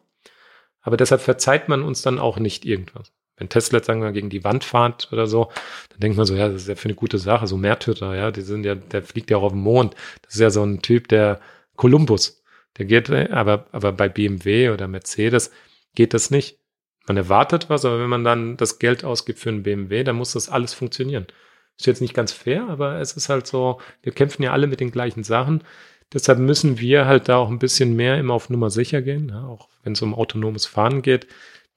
Aber deshalb verzeiht man uns dann auch nicht irgendwas. Wenn Tesla jetzt sagen wir gegen die Wand fahrt oder so, dann denkt man so, ja, das ist ja für eine gute Sache, so Märtyrer, ja, die sind ja, der fliegt ja auch auf dem Mond. Das ist ja so ein Typ, der Kolumbus, der geht, aber, aber bei BMW oder Mercedes geht das nicht. Man erwartet was, aber wenn man dann das Geld ausgibt für einen BMW, dann muss das alles funktionieren. Ist jetzt nicht ganz fair, aber es ist halt so, wir kämpfen ja alle mit den gleichen Sachen. Deshalb müssen wir halt da auch ein bisschen mehr immer auf Nummer sicher gehen, ja, auch wenn es um autonomes Fahren geht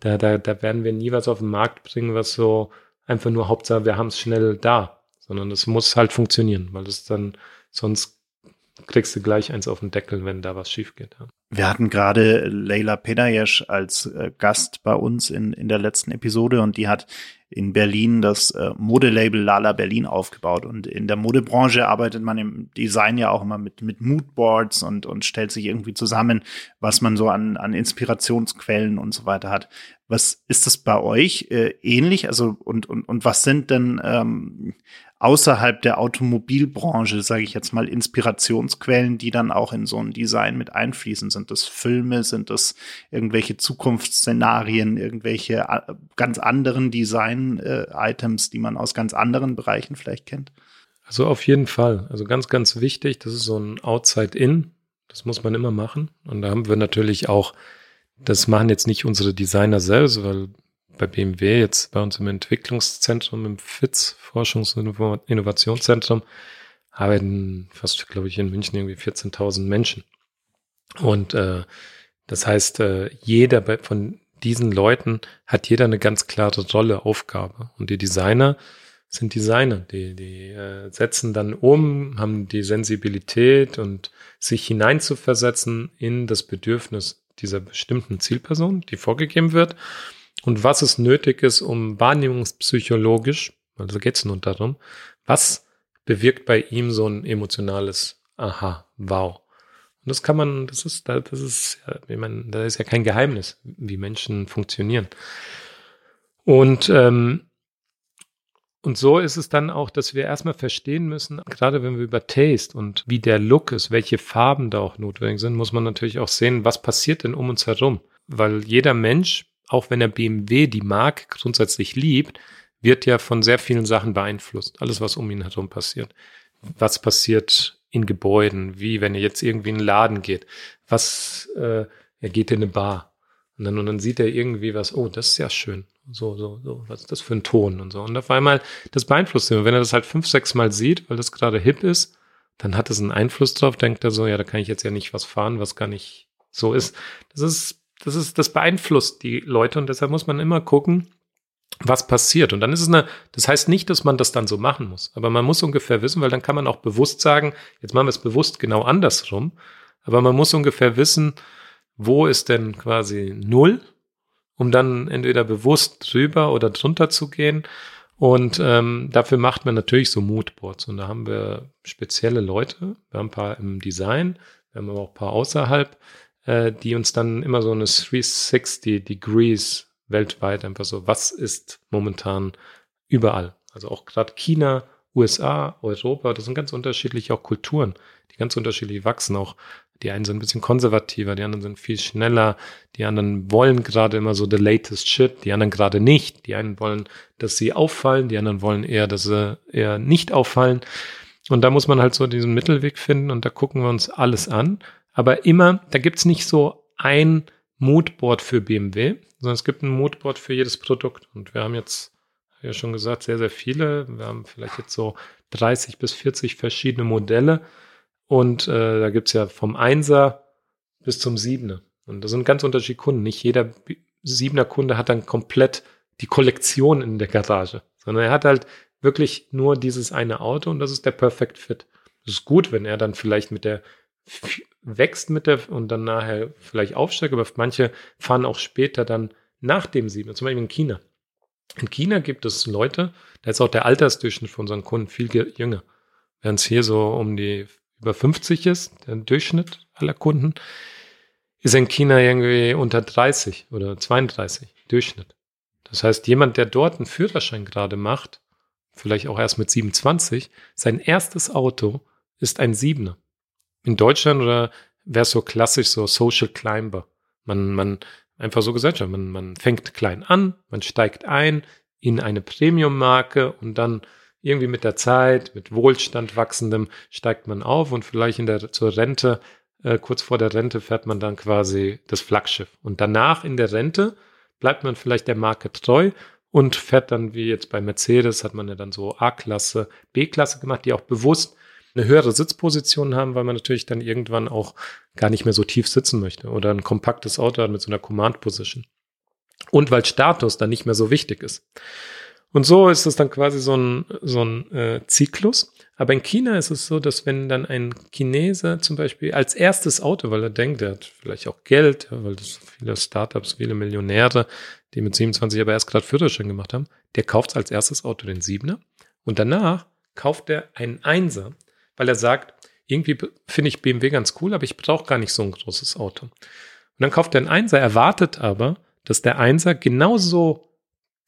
da, da, da werden wir nie was auf den Markt bringen, was so einfach nur Hauptsache, wir haben es schnell da, sondern es muss halt funktionieren, weil es dann sonst kriegst du gleich eins auf den Deckel, wenn da was schief geht. Ja. Wir hatten gerade Leila Pedayesh als äh, Gast bei uns in, in der letzten Episode und die hat in Berlin das äh, Modelabel Lala Berlin aufgebaut. Und in der Modebranche arbeitet man im Design ja auch immer mit, mit Moodboards und, und stellt sich irgendwie zusammen, was man so an, an Inspirationsquellen und so weiter hat. Was ist das bei euch äh, ähnlich? Also, und, und, und was sind denn ähm, außerhalb der Automobilbranche, sage ich jetzt mal, Inspirationsquellen, die dann auch in so ein Design mit einfließen? Sind das Filme, sind das irgendwelche Zukunftsszenarien, irgendwelche äh, ganz anderen Design-Items, die man aus ganz anderen Bereichen vielleicht kennt? Also auf jeden Fall. Also ganz, ganz wichtig, das ist so ein Outside-In. Das muss man immer machen. Und da haben wir natürlich auch, das machen jetzt nicht unsere Designer selbst, weil bei BMW jetzt bei uns im Entwicklungszentrum, im FITZ, Forschungs- und Innovationszentrum, arbeiten fast, glaube ich, in München irgendwie 14.000 Menschen. Und äh, das heißt, äh, jeder bei, von diesen Leuten hat jeder eine ganz klare Rolle, Aufgabe. Und die Designer sind Designer, die, die äh, setzen dann um, haben die Sensibilität und sich hineinzuversetzen in das Bedürfnis dieser bestimmten Zielperson, die vorgegeben wird und was es nötig ist, um wahrnehmungspsychologisch, also geht es nur darum, was bewirkt bei ihm so ein emotionales Aha, wow. Und das kann man, das ist, das ist, ich meine, da ist ja kein Geheimnis, wie Menschen funktionieren. Und ähm, und so ist es dann auch, dass wir erstmal verstehen müssen, gerade wenn wir über Taste und wie der Look ist, welche Farben da auch notwendig sind, muss man natürlich auch sehen, was passiert denn um uns herum. Weil jeder Mensch auch wenn er BMW die Marke grundsätzlich liebt, wird ja von sehr vielen Sachen beeinflusst. Alles, was um ihn herum passiert. Was passiert in Gebäuden? Wie, wenn er jetzt irgendwie in einen Laden geht? Was, äh, er geht in eine Bar. Und dann, und dann sieht er irgendwie was, oh, das ist ja schön. So, so, so, was ist das für ein Ton und so. Und auf einmal, das beeinflusst ihn. Und wenn er das halt fünf, sechs Mal sieht, weil das gerade hip ist, dann hat es einen Einfluss drauf, denkt er so, ja, da kann ich jetzt ja nicht was fahren, was gar nicht so ist. Das ist das ist, das beeinflusst die Leute und deshalb muss man immer gucken, was passiert. Und dann ist es eine, das heißt nicht, dass man das dann so machen muss, aber man muss ungefähr wissen, weil dann kann man auch bewusst sagen, jetzt machen wir es bewusst genau andersrum, aber man muss ungefähr wissen, wo ist denn quasi Null, um dann entweder bewusst drüber oder drunter zu gehen. Und ähm, dafür macht man natürlich so Moodboards. Und da haben wir spezielle Leute. Wir haben ein paar im Design, wir haben aber auch ein paar außerhalb, äh, die uns dann immer so eine 360 Degrees weltweit einfach so, was ist momentan überall. Also auch gerade China, USA, Europa, das sind ganz unterschiedliche auch Kulturen, die ganz unterschiedlich wachsen. Auch die einen sind ein bisschen konservativer, die anderen sind viel schneller, die anderen wollen gerade immer so the latest shit, die anderen gerade nicht. Die einen wollen, dass sie auffallen, die anderen wollen eher, dass sie eher nicht auffallen. Und da muss man halt so diesen Mittelweg finden und da gucken wir uns alles an aber immer, da gibt's nicht so ein Moodboard für BMW, sondern es gibt ein Moodboard für jedes Produkt. Und wir haben jetzt, ja schon gesagt, sehr, sehr viele. Wir haben vielleicht jetzt so 30 bis 40 verschiedene Modelle. Und äh, da gibt's ja vom Einser bis zum Siebener. Und das sind ganz unterschiedliche Kunden. Nicht jeder Siebener Kunde hat dann komplett die Kollektion in der Garage, sondern er hat halt wirklich nur dieses eine Auto und das ist der Perfect Fit. Das ist gut, wenn er dann vielleicht mit der wächst mit der und dann nachher vielleicht aufsteigt, aber manche fahren auch später dann nach dem Sieben, zum Beispiel in China. In China gibt es Leute, da ist auch der Altersdurchschnitt von unseren Kunden viel jünger, während es hier so um die über 50 ist, der Durchschnitt aller Kunden, ist in China irgendwie unter 30 oder 32 Durchschnitt. Das heißt, jemand, der dort einen Führerschein gerade macht, vielleicht auch erst mit 27, sein erstes Auto ist ein Siebener. In Deutschland oder wäre es so klassisch so Social Climber. Man, man, einfach so gesagt, man, man fängt klein an, man steigt ein in eine Premium-Marke und dann irgendwie mit der Zeit, mit Wohlstand wachsendem, steigt man auf und vielleicht in der, zur Rente, äh, kurz vor der Rente fährt man dann quasi das Flaggschiff. Und danach in der Rente bleibt man vielleicht der Marke treu und fährt dann, wie jetzt bei Mercedes, hat man ja dann so A-Klasse, B-Klasse gemacht, die auch bewusst eine höhere Sitzposition haben, weil man natürlich dann irgendwann auch gar nicht mehr so tief sitzen möchte oder ein kompaktes Auto hat mit so einer Command-Position. Und weil Status dann nicht mehr so wichtig ist. Und so ist es dann quasi so ein, so ein äh, Zyklus. Aber in China ist es so, dass wenn dann ein Chinese zum Beispiel als erstes Auto, weil er denkt, er hat vielleicht auch Geld, weil das viele Startups, viele Millionäre, die mit 27 aber erst gerade Führerschein gemacht haben, der kauft als erstes Auto den Siebener und danach kauft er einen Einser, weil er sagt, irgendwie finde ich BMW ganz cool, aber ich brauche gar nicht so ein großes Auto. Und dann kauft er einen Einser, erwartet aber, dass der Einser genauso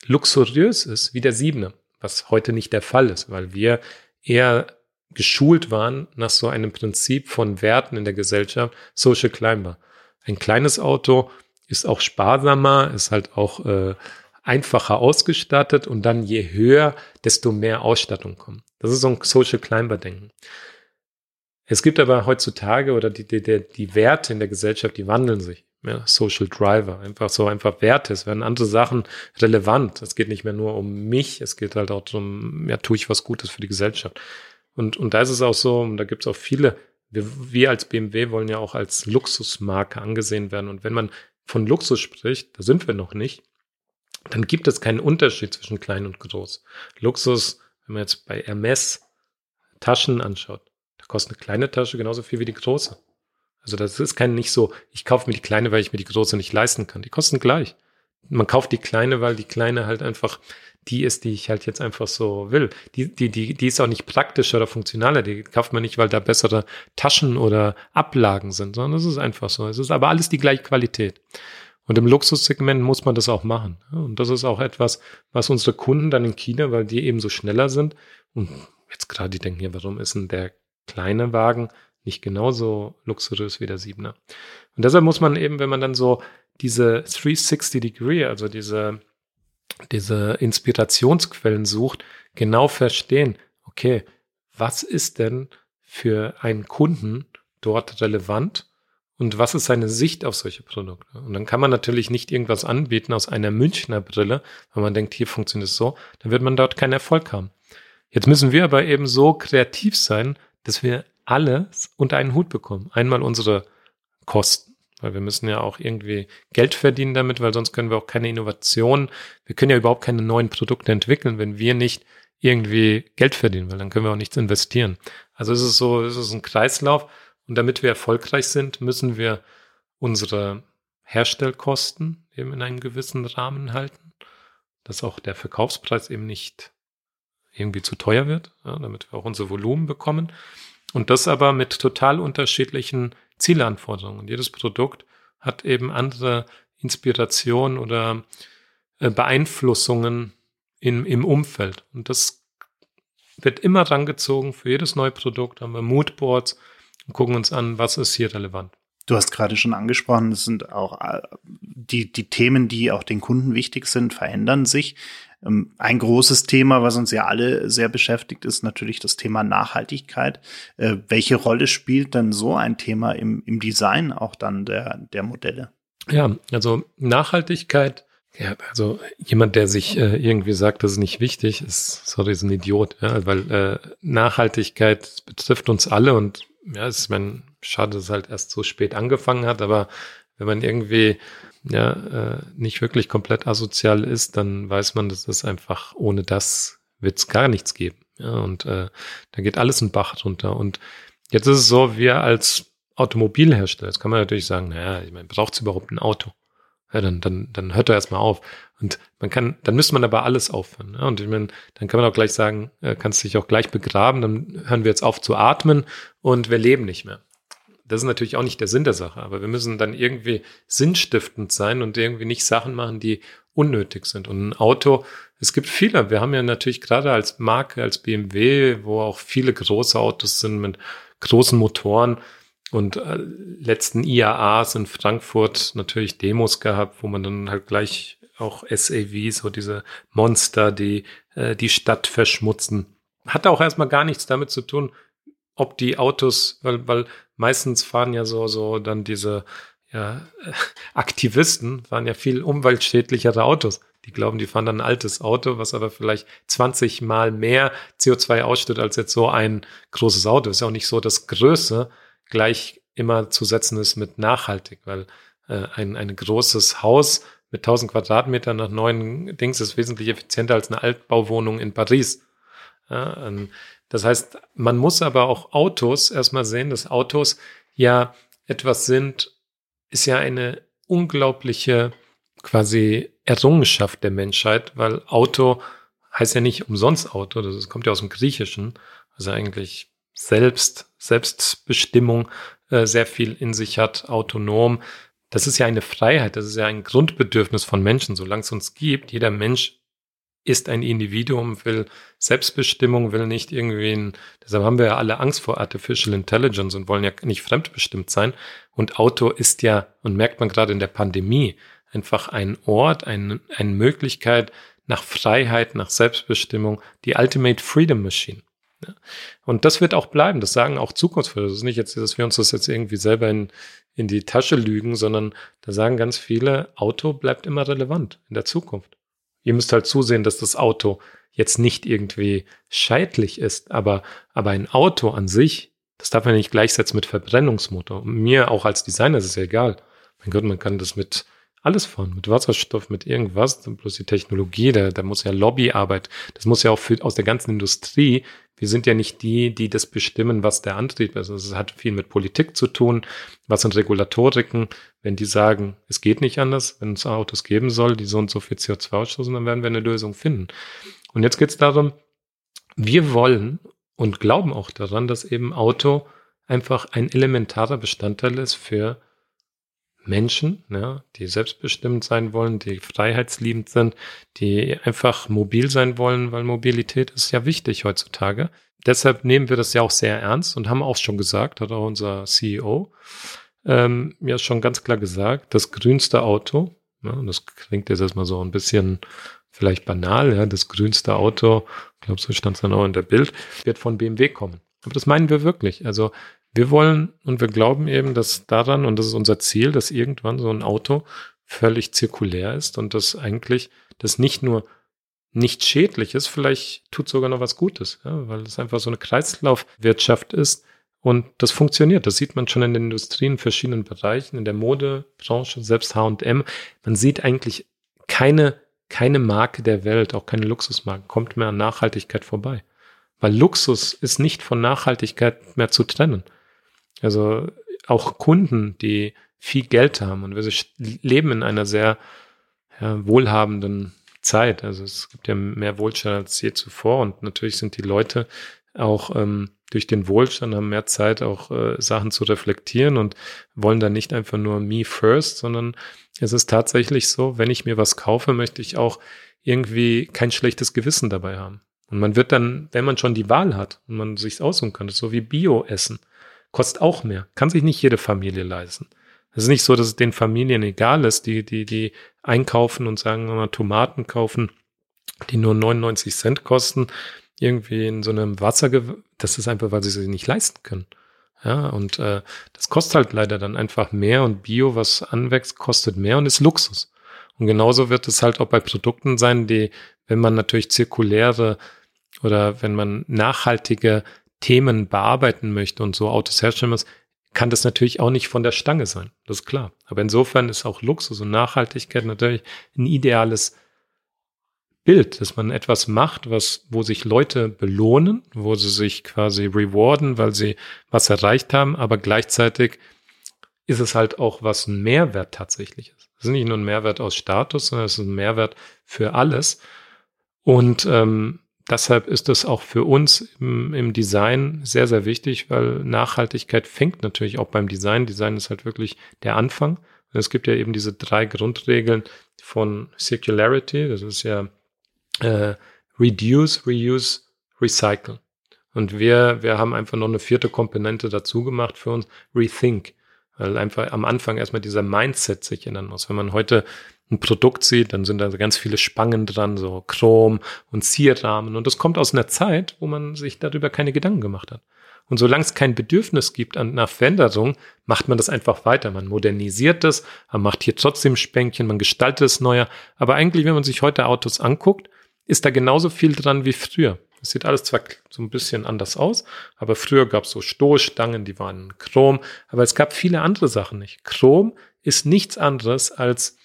luxuriös ist wie der Siebener, was heute nicht der Fall ist, weil wir eher geschult waren nach so einem Prinzip von Werten in der Gesellschaft, Social Climber. Ein kleines Auto ist auch sparsamer, ist halt auch äh, einfacher ausgestattet und dann je höher, desto mehr Ausstattung kommt. Das ist so ein Social Climber-Denken. Es gibt aber heutzutage oder die, die, die Werte in der Gesellschaft, die wandeln sich ja, Social Driver, einfach so einfach Werte. Es werden andere Sachen relevant. Es geht nicht mehr nur um mich, es geht halt auch um, ja, tue ich was Gutes für die Gesellschaft. Und, und da ist es auch so, und da gibt es auch viele, wir, wir als BMW wollen ja auch als Luxusmarke angesehen werden. Und wenn man von Luxus spricht, da sind wir noch nicht, dann gibt es keinen Unterschied zwischen klein und groß. Luxus, wenn man jetzt bei Hermes Taschen anschaut, da kostet eine kleine Tasche genauso viel wie die große. Also das ist kein nicht so, ich kaufe mir die kleine, weil ich mir die große nicht leisten kann. Die kosten gleich. Man kauft die kleine, weil die kleine halt einfach die ist, die ich halt jetzt einfach so will. Die, die, die, die ist auch nicht praktischer oder funktionaler. Die kauft man nicht, weil da bessere Taschen oder Ablagen sind, sondern es ist einfach so. Es ist aber alles die gleiche Qualität. Und im Luxussegment muss man das auch machen. Und das ist auch etwas, was unsere Kunden dann in China, weil die eben so schneller sind, und jetzt gerade die denken hier, warum ist denn der kleine Wagen nicht genauso luxuriös wie der Siebener. Und deshalb muss man eben, wenn man dann so diese 360 Degree, also diese, diese Inspirationsquellen sucht, genau verstehen, okay, was ist denn für einen Kunden dort relevant und was ist seine Sicht auf solche Produkte? Und dann kann man natürlich nicht irgendwas anbieten aus einer Münchner Brille, weil man denkt, hier funktioniert es so, dann wird man dort keinen Erfolg haben. Jetzt müssen wir aber eben so kreativ sein, dass wir alles unter einen Hut bekommen. Einmal unsere Kosten, weil wir müssen ja auch irgendwie Geld verdienen damit, weil sonst können wir auch keine Innovation, wir können ja überhaupt keine neuen Produkte entwickeln, wenn wir nicht irgendwie Geld verdienen, weil dann können wir auch nichts investieren. Also es ist so, es ist ein Kreislauf und damit wir erfolgreich sind, müssen wir unsere Herstellkosten eben in einem gewissen Rahmen halten, dass auch der Verkaufspreis eben nicht irgendwie zu teuer wird, ja, damit wir auch unser Volumen bekommen. Und das aber mit total unterschiedlichen Zielanforderungen. Und jedes Produkt hat eben andere Inspiration oder äh, Beeinflussungen im, im Umfeld. Und das wird immer rangezogen. Für jedes neue Produkt haben wir Moodboards und gucken uns an, was ist hier relevant. Du hast gerade schon angesprochen, das sind auch äh, die, die Themen, die auch den Kunden wichtig sind, verändern sich. Ähm, ein großes Thema, was uns ja alle sehr beschäftigt, ist natürlich das Thema Nachhaltigkeit. Äh, welche Rolle spielt denn so ein Thema im, im Design auch dann der, der Modelle? Ja, also Nachhaltigkeit, ja, also jemand, der sich äh, irgendwie sagt, das ist nicht wichtig, ist, sorry, ist ein Idiot, ja, weil äh, Nachhaltigkeit betrifft uns alle und ja, es ist mein schade, dass es halt erst so spät angefangen hat, aber wenn man irgendwie ja, äh, nicht wirklich komplett asozial ist, dann weiß man, dass es einfach ohne das wird es gar nichts geben. Ja, und äh, da geht alles ein Bach runter. Und jetzt ist es so, wir als Automobilhersteller, jetzt kann man natürlich sagen, naja, ich meine, braucht überhaupt ein Auto? Ja, dann, dann, dann hört er erstmal auf. Und man kann, dann müsste man aber alles aufhören. Ja? Und ich meine, dann kann man auch gleich sagen, äh, kannst dich auch gleich begraben, dann hören wir jetzt auf zu atmen und wir leben nicht mehr. Das ist natürlich auch nicht der Sinn der Sache, aber wir müssen dann irgendwie sinnstiftend sein und irgendwie nicht Sachen machen, die unnötig sind. Und ein Auto, es gibt viele. Wir haben ja natürlich gerade als Marke, als BMW, wo auch viele große Autos sind mit großen Motoren, und äh, letzten IAAs in Frankfurt natürlich Demos gehabt, wo man dann halt gleich auch SAVs, so diese Monster, die äh, die Stadt verschmutzen. Hat auch erstmal gar nichts damit zu tun, ob die Autos, weil, weil meistens fahren ja so, so dann diese ja, (laughs) Aktivisten, fahren ja viel umweltschädlichere Autos. Die glauben, die fahren dann ein altes Auto, was aber vielleicht 20 mal mehr CO2 ausstößt als jetzt so ein großes Auto. Ist ja auch nicht so das Größe gleich immer zu setzen ist mit nachhaltig, weil äh, ein, ein großes Haus mit 1000 Quadratmetern nach neuen Dings ist wesentlich effizienter als eine Altbauwohnung in Paris. Ja, ähm, das heißt, man muss aber auch Autos erstmal sehen, dass Autos ja etwas sind, ist ja eine unglaubliche quasi Errungenschaft der Menschheit, weil Auto heißt ja nicht umsonst Auto, das kommt ja aus dem Griechischen, also eigentlich selbst, Selbstbestimmung äh, sehr viel in sich hat, autonom. Das ist ja eine Freiheit, das ist ja ein Grundbedürfnis von Menschen, solange es uns gibt. Jeder Mensch ist ein Individuum, will Selbstbestimmung, will nicht irgendwie, ein, deshalb haben wir ja alle Angst vor Artificial Intelligence und wollen ja nicht fremdbestimmt sein. Und Auto ist ja, und merkt man gerade in der Pandemie, einfach ein Ort, ein, eine Möglichkeit nach Freiheit, nach Selbstbestimmung, die Ultimate Freedom Machine. Und das wird auch bleiben. Das sagen auch Zukunftsforscher. Das ist nicht jetzt, dass wir uns das jetzt irgendwie selber in, in die Tasche lügen, sondern da sagen ganz viele, Auto bleibt immer relevant in der Zukunft. Ihr müsst halt zusehen, dass das Auto jetzt nicht irgendwie scheidlich ist, aber, aber ein Auto an sich, das darf man nicht gleichsetzen mit Verbrennungsmotor. Mir auch als Designer ist es ja egal. Mein Gott, man kann das mit alles fahren, mit Wasserstoff, mit irgendwas, bloß die Technologie, da, da muss ja Lobbyarbeit, das muss ja auch für, aus der ganzen Industrie wir sind ja nicht die, die das bestimmen, was der Antrieb ist. Also es hat viel mit Politik zu tun. Was sind Regulatoriken? Wenn die sagen, es geht nicht anders, wenn es Autos geben soll, die so und so viel CO2 ausstoßen, dann werden wir eine Lösung finden. Und jetzt geht es darum, wir wollen und glauben auch daran, dass eben Auto einfach ein elementarer Bestandteil ist für Menschen, ja, die selbstbestimmt sein wollen, die freiheitsliebend sind, die einfach mobil sein wollen, weil Mobilität ist ja wichtig heutzutage. Deshalb nehmen wir das ja auch sehr ernst und haben auch schon gesagt, hat auch unser CEO ähm, ja schon ganz klar gesagt, das grünste Auto, ja, das klingt jetzt erstmal so ein bisschen vielleicht banal, ja, das grünste Auto, ich glaube, so stand es dann auch in der Bild, wird von BMW kommen. Aber das meinen wir wirklich. Also wir wollen und wir glauben eben, dass daran, und das ist unser Ziel, dass irgendwann so ein Auto völlig zirkulär ist und dass eigentlich das nicht nur nicht schädlich ist, vielleicht tut sogar noch was Gutes, ja, weil es einfach so eine Kreislaufwirtschaft ist und das funktioniert. Das sieht man schon in den Industrien in verschiedenen Bereichen, in der Modebranche, selbst H&M. Man sieht eigentlich keine, keine Marke der Welt, auch keine Luxusmarke, kommt mehr an Nachhaltigkeit vorbei. Weil Luxus ist nicht von Nachhaltigkeit mehr zu trennen. Also auch Kunden, die viel Geld haben und wir leben in einer sehr ja, wohlhabenden Zeit. Also es gibt ja mehr Wohlstand als je zuvor und natürlich sind die Leute auch ähm, durch den Wohlstand haben mehr Zeit, auch äh, Sachen zu reflektieren und wollen dann nicht einfach nur me first, sondern es ist tatsächlich so, wenn ich mir was kaufe, möchte ich auch irgendwie kein schlechtes Gewissen dabei haben. Und man wird dann, wenn man schon die Wahl hat und man sich aussuchen kann, so wie Bio-Essen kostet auch mehr. Kann sich nicht jede Familie leisten. Es ist nicht so, dass es den Familien egal ist, die, die, die einkaufen und sagen, wir mal Tomaten kaufen, die nur 99 Cent kosten, irgendwie in so einem Wasser, das ist einfach, weil sie sie nicht leisten können. Ja, und äh, das kostet halt leider dann einfach mehr und Bio, was anwächst, kostet mehr und ist Luxus. Und genauso wird es halt auch bei Produkten sein, die, wenn man natürlich zirkuläre oder wenn man nachhaltige Themen bearbeiten möchte und so Autos herstellen muss, kann das natürlich auch nicht von der Stange sein. Das ist klar. Aber insofern ist auch Luxus und Nachhaltigkeit natürlich ein ideales Bild, dass man etwas macht, was, wo sich Leute belohnen, wo sie sich quasi rewarden, weil sie was erreicht haben, aber gleichzeitig ist es halt auch, was ein Mehrwert tatsächlich ist. Es ist nicht nur ein Mehrwert aus Status, sondern es ist ein Mehrwert für alles. Und ähm, deshalb ist es auch für uns im, im, Design sehr, sehr wichtig, weil Nachhaltigkeit fängt natürlich auch beim Design. Design ist halt wirklich der Anfang. Und es gibt ja eben diese drei Grundregeln von Circularity. Das ist ja äh, Reduce, Reuse, Recycle. Und wir, wir haben einfach noch eine vierte Komponente dazu gemacht für uns, Rethink. Weil einfach am Anfang erstmal dieser Mindset sich ändern muss. Wenn man heute ein Produkt sieht, dann sind da ganz viele Spangen dran, so Chrom und Zierrahmen. Und das kommt aus einer Zeit, wo man sich darüber keine Gedanken gemacht hat. Und solange es kein Bedürfnis gibt an nach Veränderung, macht man das einfach weiter. Man modernisiert es, man macht hier trotzdem Spänkchen, man gestaltet es neuer. Aber eigentlich, wenn man sich heute Autos anguckt, ist da genauso viel dran wie früher. Es sieht alles zwar so ein bisschen anders aus, aber früher gab es so Stoßstangen, die waren Chrom, aber es gab viele andere Sachen nicht. Chrom ist nichts anderes als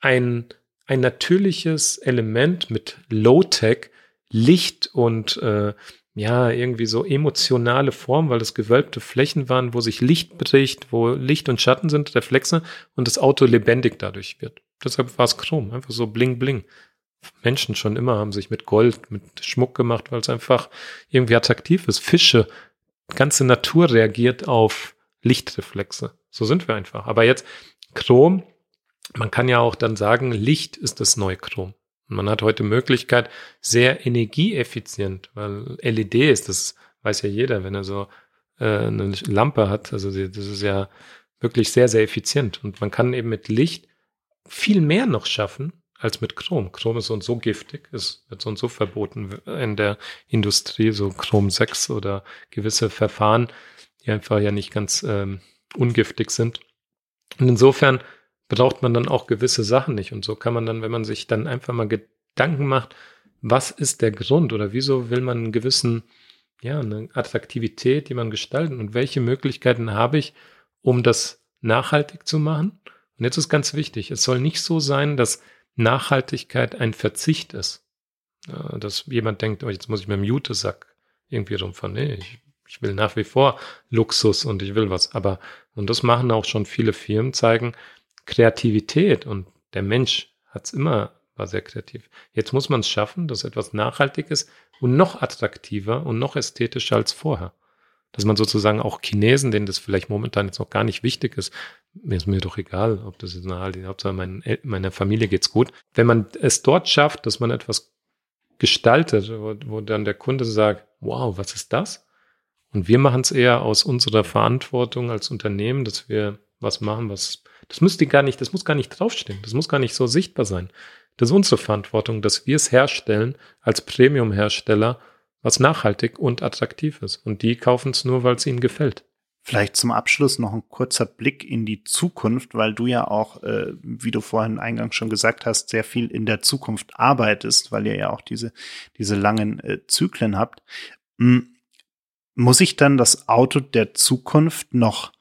ein, ein natürliches Element mit Low-Tech, Licht und äh, ja, irgendwie so emotionale Form, weil das gewölbte Flächen waren, wo sich Licht bricht, wo Licht und Schatten sind, Reflexe und das Auto lebendig dadurch wird. Deshalb war es Chrom, einfach so bling bling. Menschen schon immer haben sich mit Gold, mit Schmuck gemacht, weil es einfach irgendwie attraktiv ist. Fische, ganze Natur reagiert auf Lichtreflexe. So sind wir einfach. Aber jetzt Chrom, man kann ja auch dann sagen, Licht ist das neue Chrom. Und man hat heute Möglichkeit, sehr energieeffizient, weil LED ist, das weiß ja jeder, wenn er so äh, eine Lampe hat. Also das ist ja wirklich sehr, sehr effizient. Und man kann eben mit Licht viel mehr noch schaffen als mit Chrom. Chrom ist so und so giftig, es wird so und so verboten in der Industrie, so Chrom 6 oder gewisse Verfahren, die einfach ja nicht ganz ähm, ungiftig sind. Und insofern braucht man dann auch gewisse Sachen nicht. Und so kann man dann, wenn man sich dann einfach mal Gedanken macht, was ist der Grund oder wieso will man einen gewissen, ja, eine Attraktivität, die man gestalten und welche Möglichkeiten habe ich, um das nachhaltig zu machen? Und jetzt ist ganz wichtig, es soll nicht so sein, dass Nachhaltigkeit ein Verzicht ist. Dass jemand denkt, oh, jetzt muss ich mit dem Jutesack irgendwie rumfahren. Nee, ich, ich will nach wie vor Luxus und ich will was. Aber, und das machen auch schon viele Firmen, zeigen, Kreativität und der Mensch hat es immer, war sehr kreativ. Jetzt muss man es schaffen, dass etwas nachhaltig ist und noch attraktiver und noch ästhetischer als vorher. Dass man sozusagen auch Chinesen, denen das vielleicht momentan jetzt noch gar nicht wichtig ist, mir ist mir doch egal, ob das jetzt eine Hauptsache mein, meiner Familie geht's gut. Wenn man es dort schafft, dass man etwas gestaltet, wo, wo dann der Kunde sagt, wow, was ist das? Und wir machen es eher aus unserer Verantwortung als Unternehmen, dass wir was machen, was das müsste gar nicht, das muss gar nicht draufstehen. Das muss gar nicht so sichtbar sein. Das ist unsere Verantwortung, dass wir es herstellen als Premium-Hersteller, was nachhaltig und attraktiv ist. Und die kaufen es nur, weil es ihnen gefällt. Vielleicht zum Abschluss noch ein kurzer Blick in die Zukunft, weil du ja auch, äh, wie du vorhin eingangs schon gesagt hast, sehr viel in der Zukunft arbeitest, weil ihr ja auch diese, diese langen äh, Zyklen habt. Hm, muss ich dann das Auto der Zukunft noch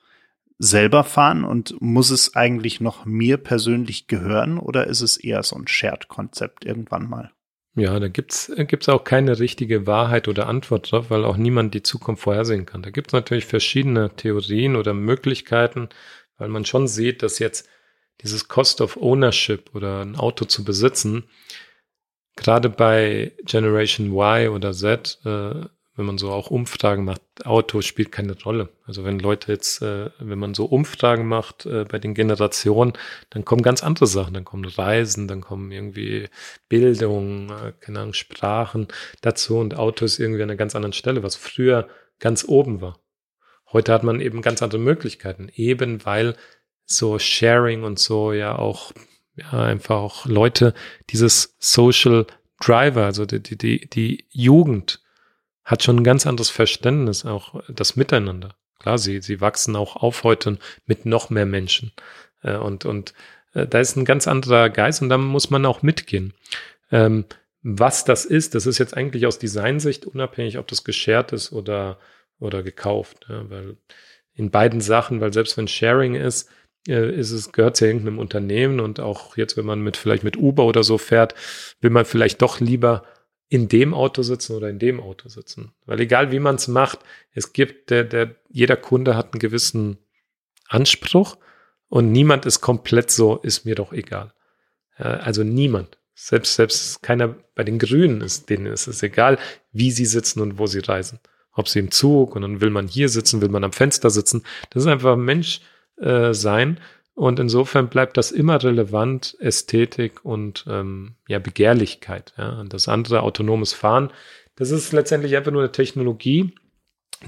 selber fahren und muss es eigentlich noch mir persönlich gehören oder ist es eher so ein Shared-Konzept irgendwann mal? Ja, da gibt's gibt's auch keine richtige Wahrheit oder Antwort drauf, weil auch niemand die Zukunft vorhersehen kann. Da gibt's natürlich verschiedene Theorien oder Möglichkeiten, weil man schon sieht, dass jetzt dieses Cost of Ownership oder ein Auto zu besitzen, gerade bei Generation Y oder Z äh, wenn man so auch Umfragen macht, Auto spielt keine Rolle. Also wenn Leute jetzt, äh, wenn man so Umfragen macht äh, bei den Generationen, dann kommen ganz andere Sachen. Dann kommen Reisen, dann kommen irgendwie Bildung, äh, keine Ahnung, Sprachen dazu und Auto ist irgendwie an einer ganz anderen Stelle, was früher ganz oben war. Heute hat man eben ganz andere Möglichkeiten, eben weil so Sharing und so ja auch ja, einfach auch Leute dieses Social Driver, also die, die, die Jugend hat schon ein ganz anderes Verständnis, auch das Miteinander. Klar, sie, sie wachsen auch auf heute mit noch mehr Menschen. Äh, und und äh, da ist ein ganz anderer Geist und da muss man auch mitgehen. Ähm, was das ist, das ist jetzt eigentlich aus Designsicht unabhängig, ob das geshared ist oder, oder gekauft. Ja, weil in beiden Sachen, weil selbst wenn Sharing ist, äh, ist es, gehört es ja irgendeinem Unternehmen und auch jetzt, wenn man mit vielleicht mit Uber oder so fährt, will man vielleicht doch lieber in dem Auto sitzen oder in dem Auto sitzen. Weil egal wie man es macht, es gibt, der, der, jeder Kunde hat einen gewissen Anspruch und niemand ist komplett so, ist mir doch egal. also niemand. Selbst, selbst keiner bei den Grünen ist, denen ist es egal, wie sie sitzen und wo sie reisen. Ob sie im Zug und dann will man hier sitzen, will man am Fenster sitzen. Das ist einfach Mensch äh, sein. Und insofern bleibt das immer relevant, Ästhetik und ähm, ja, Begehrlichkeit. Ja. Und das andere, autonomes Fahren, das ist letztendlich einfach nur eine Technologie,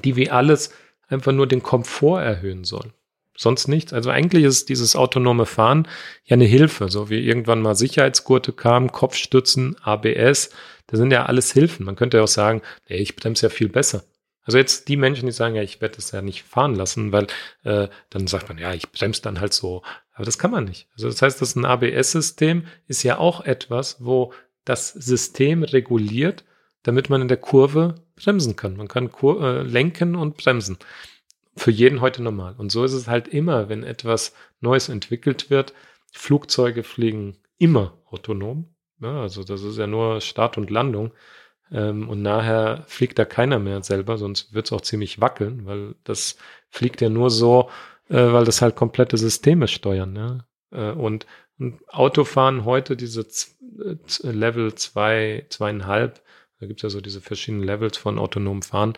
die wie alles einfach nur den Komfort erhöhen soll. Sonst nichts. Also eigentlich ist dieses autonome Fahren ja eine Hilfe, so wie irgendwann mal Sicherheitsgurte kamen, Kopfstützen, ABS, das sind ja alles Hilfen. Man könnte ja auch sagen, ey, ich bremse ja viel besser. Also jetzt die Menschen, die sagen, ja, ich werde das ja nicht fahren lassen, weil äh, dann sagt man, ja, ich bremse dann halt so. Aber das kann man nicht. Also das heißt, das ein ABS-System ist ja auch etwas, wo das System reguliert, damit man in der Kurve bremsen kann. Man kann Kur äh, lenken und bremsen. Für jeden heute normal. Und so ist es halt immer, wenn etwas Neues entwickelt wird. Flugzeuge fliegen immer autonom. Ja, also das ist ja nur Start und Landung. Ähm, und nachher fliegt da keiner mehr selber, sonst wird es auch ziemlich wackeln, weil das fliegt ja nur so, äh, weil das halt komplette Systeme steuern. Ja? Äh, und, und Autofahren heute, diese Z Level 2, zwei, 2,5, da gibt es ja so diese verschiedenen Levels von autonomem Fahren,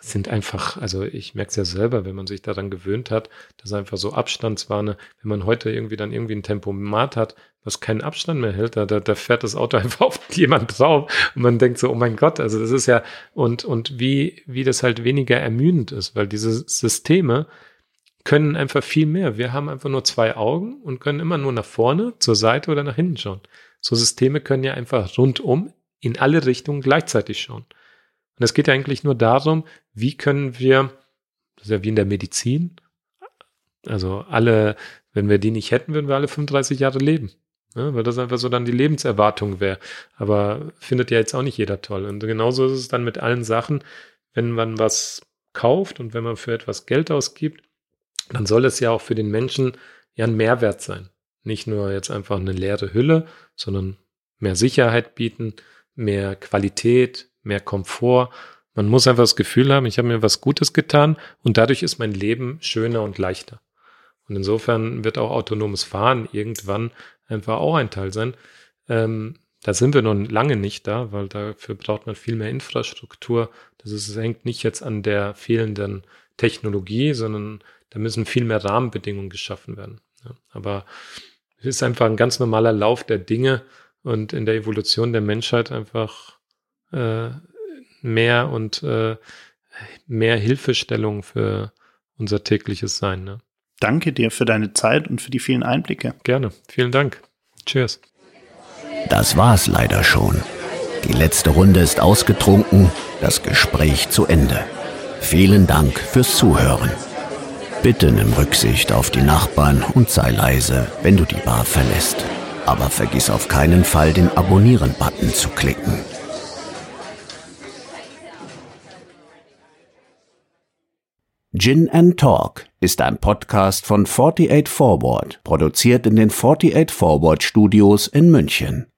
sind einfach, also ich merke es ja selber, wenn man sich daran gewöhnt hat, dass einfach so Abstandswarne, wenn man heute irgendwie dann irgendwie ein Tempomat hat, was keinen Abstand mehr hält, da, da fährt das Auto (laughs) einfach auf jemand drauf und man denkt so, oh mein Gott, also das ist ja, und, und wie, wie das halt weniger ermüdend ist, weil diese Systeme können einfach viel mehr. Wir haben einfach nur zwei Augen und können immer nur nach vorne, zur Seite oder nach hinten schauen. So Systeme können ja einfach rundum in alle Richtungen gleichzeitig schauen. Und es geht ja eigentlich nur darum, wie können wir, das ist ja wie in der Medizin, also alle, wenn wir die nicht hätten, würden wir alle 35 Jahre leben. Ja, weil das einfach so dann die Lebenserwartung wäre. Aber findet ja jetzt auch nicht jeder toll. Und genauso ist es dann mit allen Sachen, wenn man was kauft und wenn man für etwas Geld ausgibt, dann soll es ja auch für den Menschen ja ein Mehrwert sein. Nicht nur jetzt einfach eine leere Hülle, sondern mehr Sicherheit bieten, mehr Qualität, mehr Komfort. Man muss einfach das Gefühl haben, ich habe mir was Gutes getan und dadurch ist mein Leben schöner und leichter. Und insofern wird auch autonomes Fahren irgendwann einfach auch ein Teil sein. Ähm, da sind wir noch lange nicht da, weil dafür braucht man viel mehr Infrastruktur. Das ist, das hängt nicht jetzt an der fehlenden Technologie, sondern da müssen viel mehr Rahmenbedingungen geschaffen werden. Ja, aber es ist einfach ein ganz normaler Lauf der Dinge und in der Evolution der Menschheit einfach äh, mehr und äh, mehr Hilfestellung für unser tägliches Sein. Ne? Danke dir für deine Zeit und für die vielen Einblicke. Gerne. Vielen Dank. Cheers. Das war's leider schon. Die letzte Runde ist ausgetrunken, das Gespräch zu Ende. Vielen Dank fürs Zuhören. Bitte nimm Rücksicht auf die Nachbarn und sei leise, wenn du die Bar verlässt. Aber vergiss auf keinen Fall, den Abonnieren-Button zu klicken. Gin and Talk ist ein Podcast von 48 Forward, produziert in den 48 Forward Studios in München.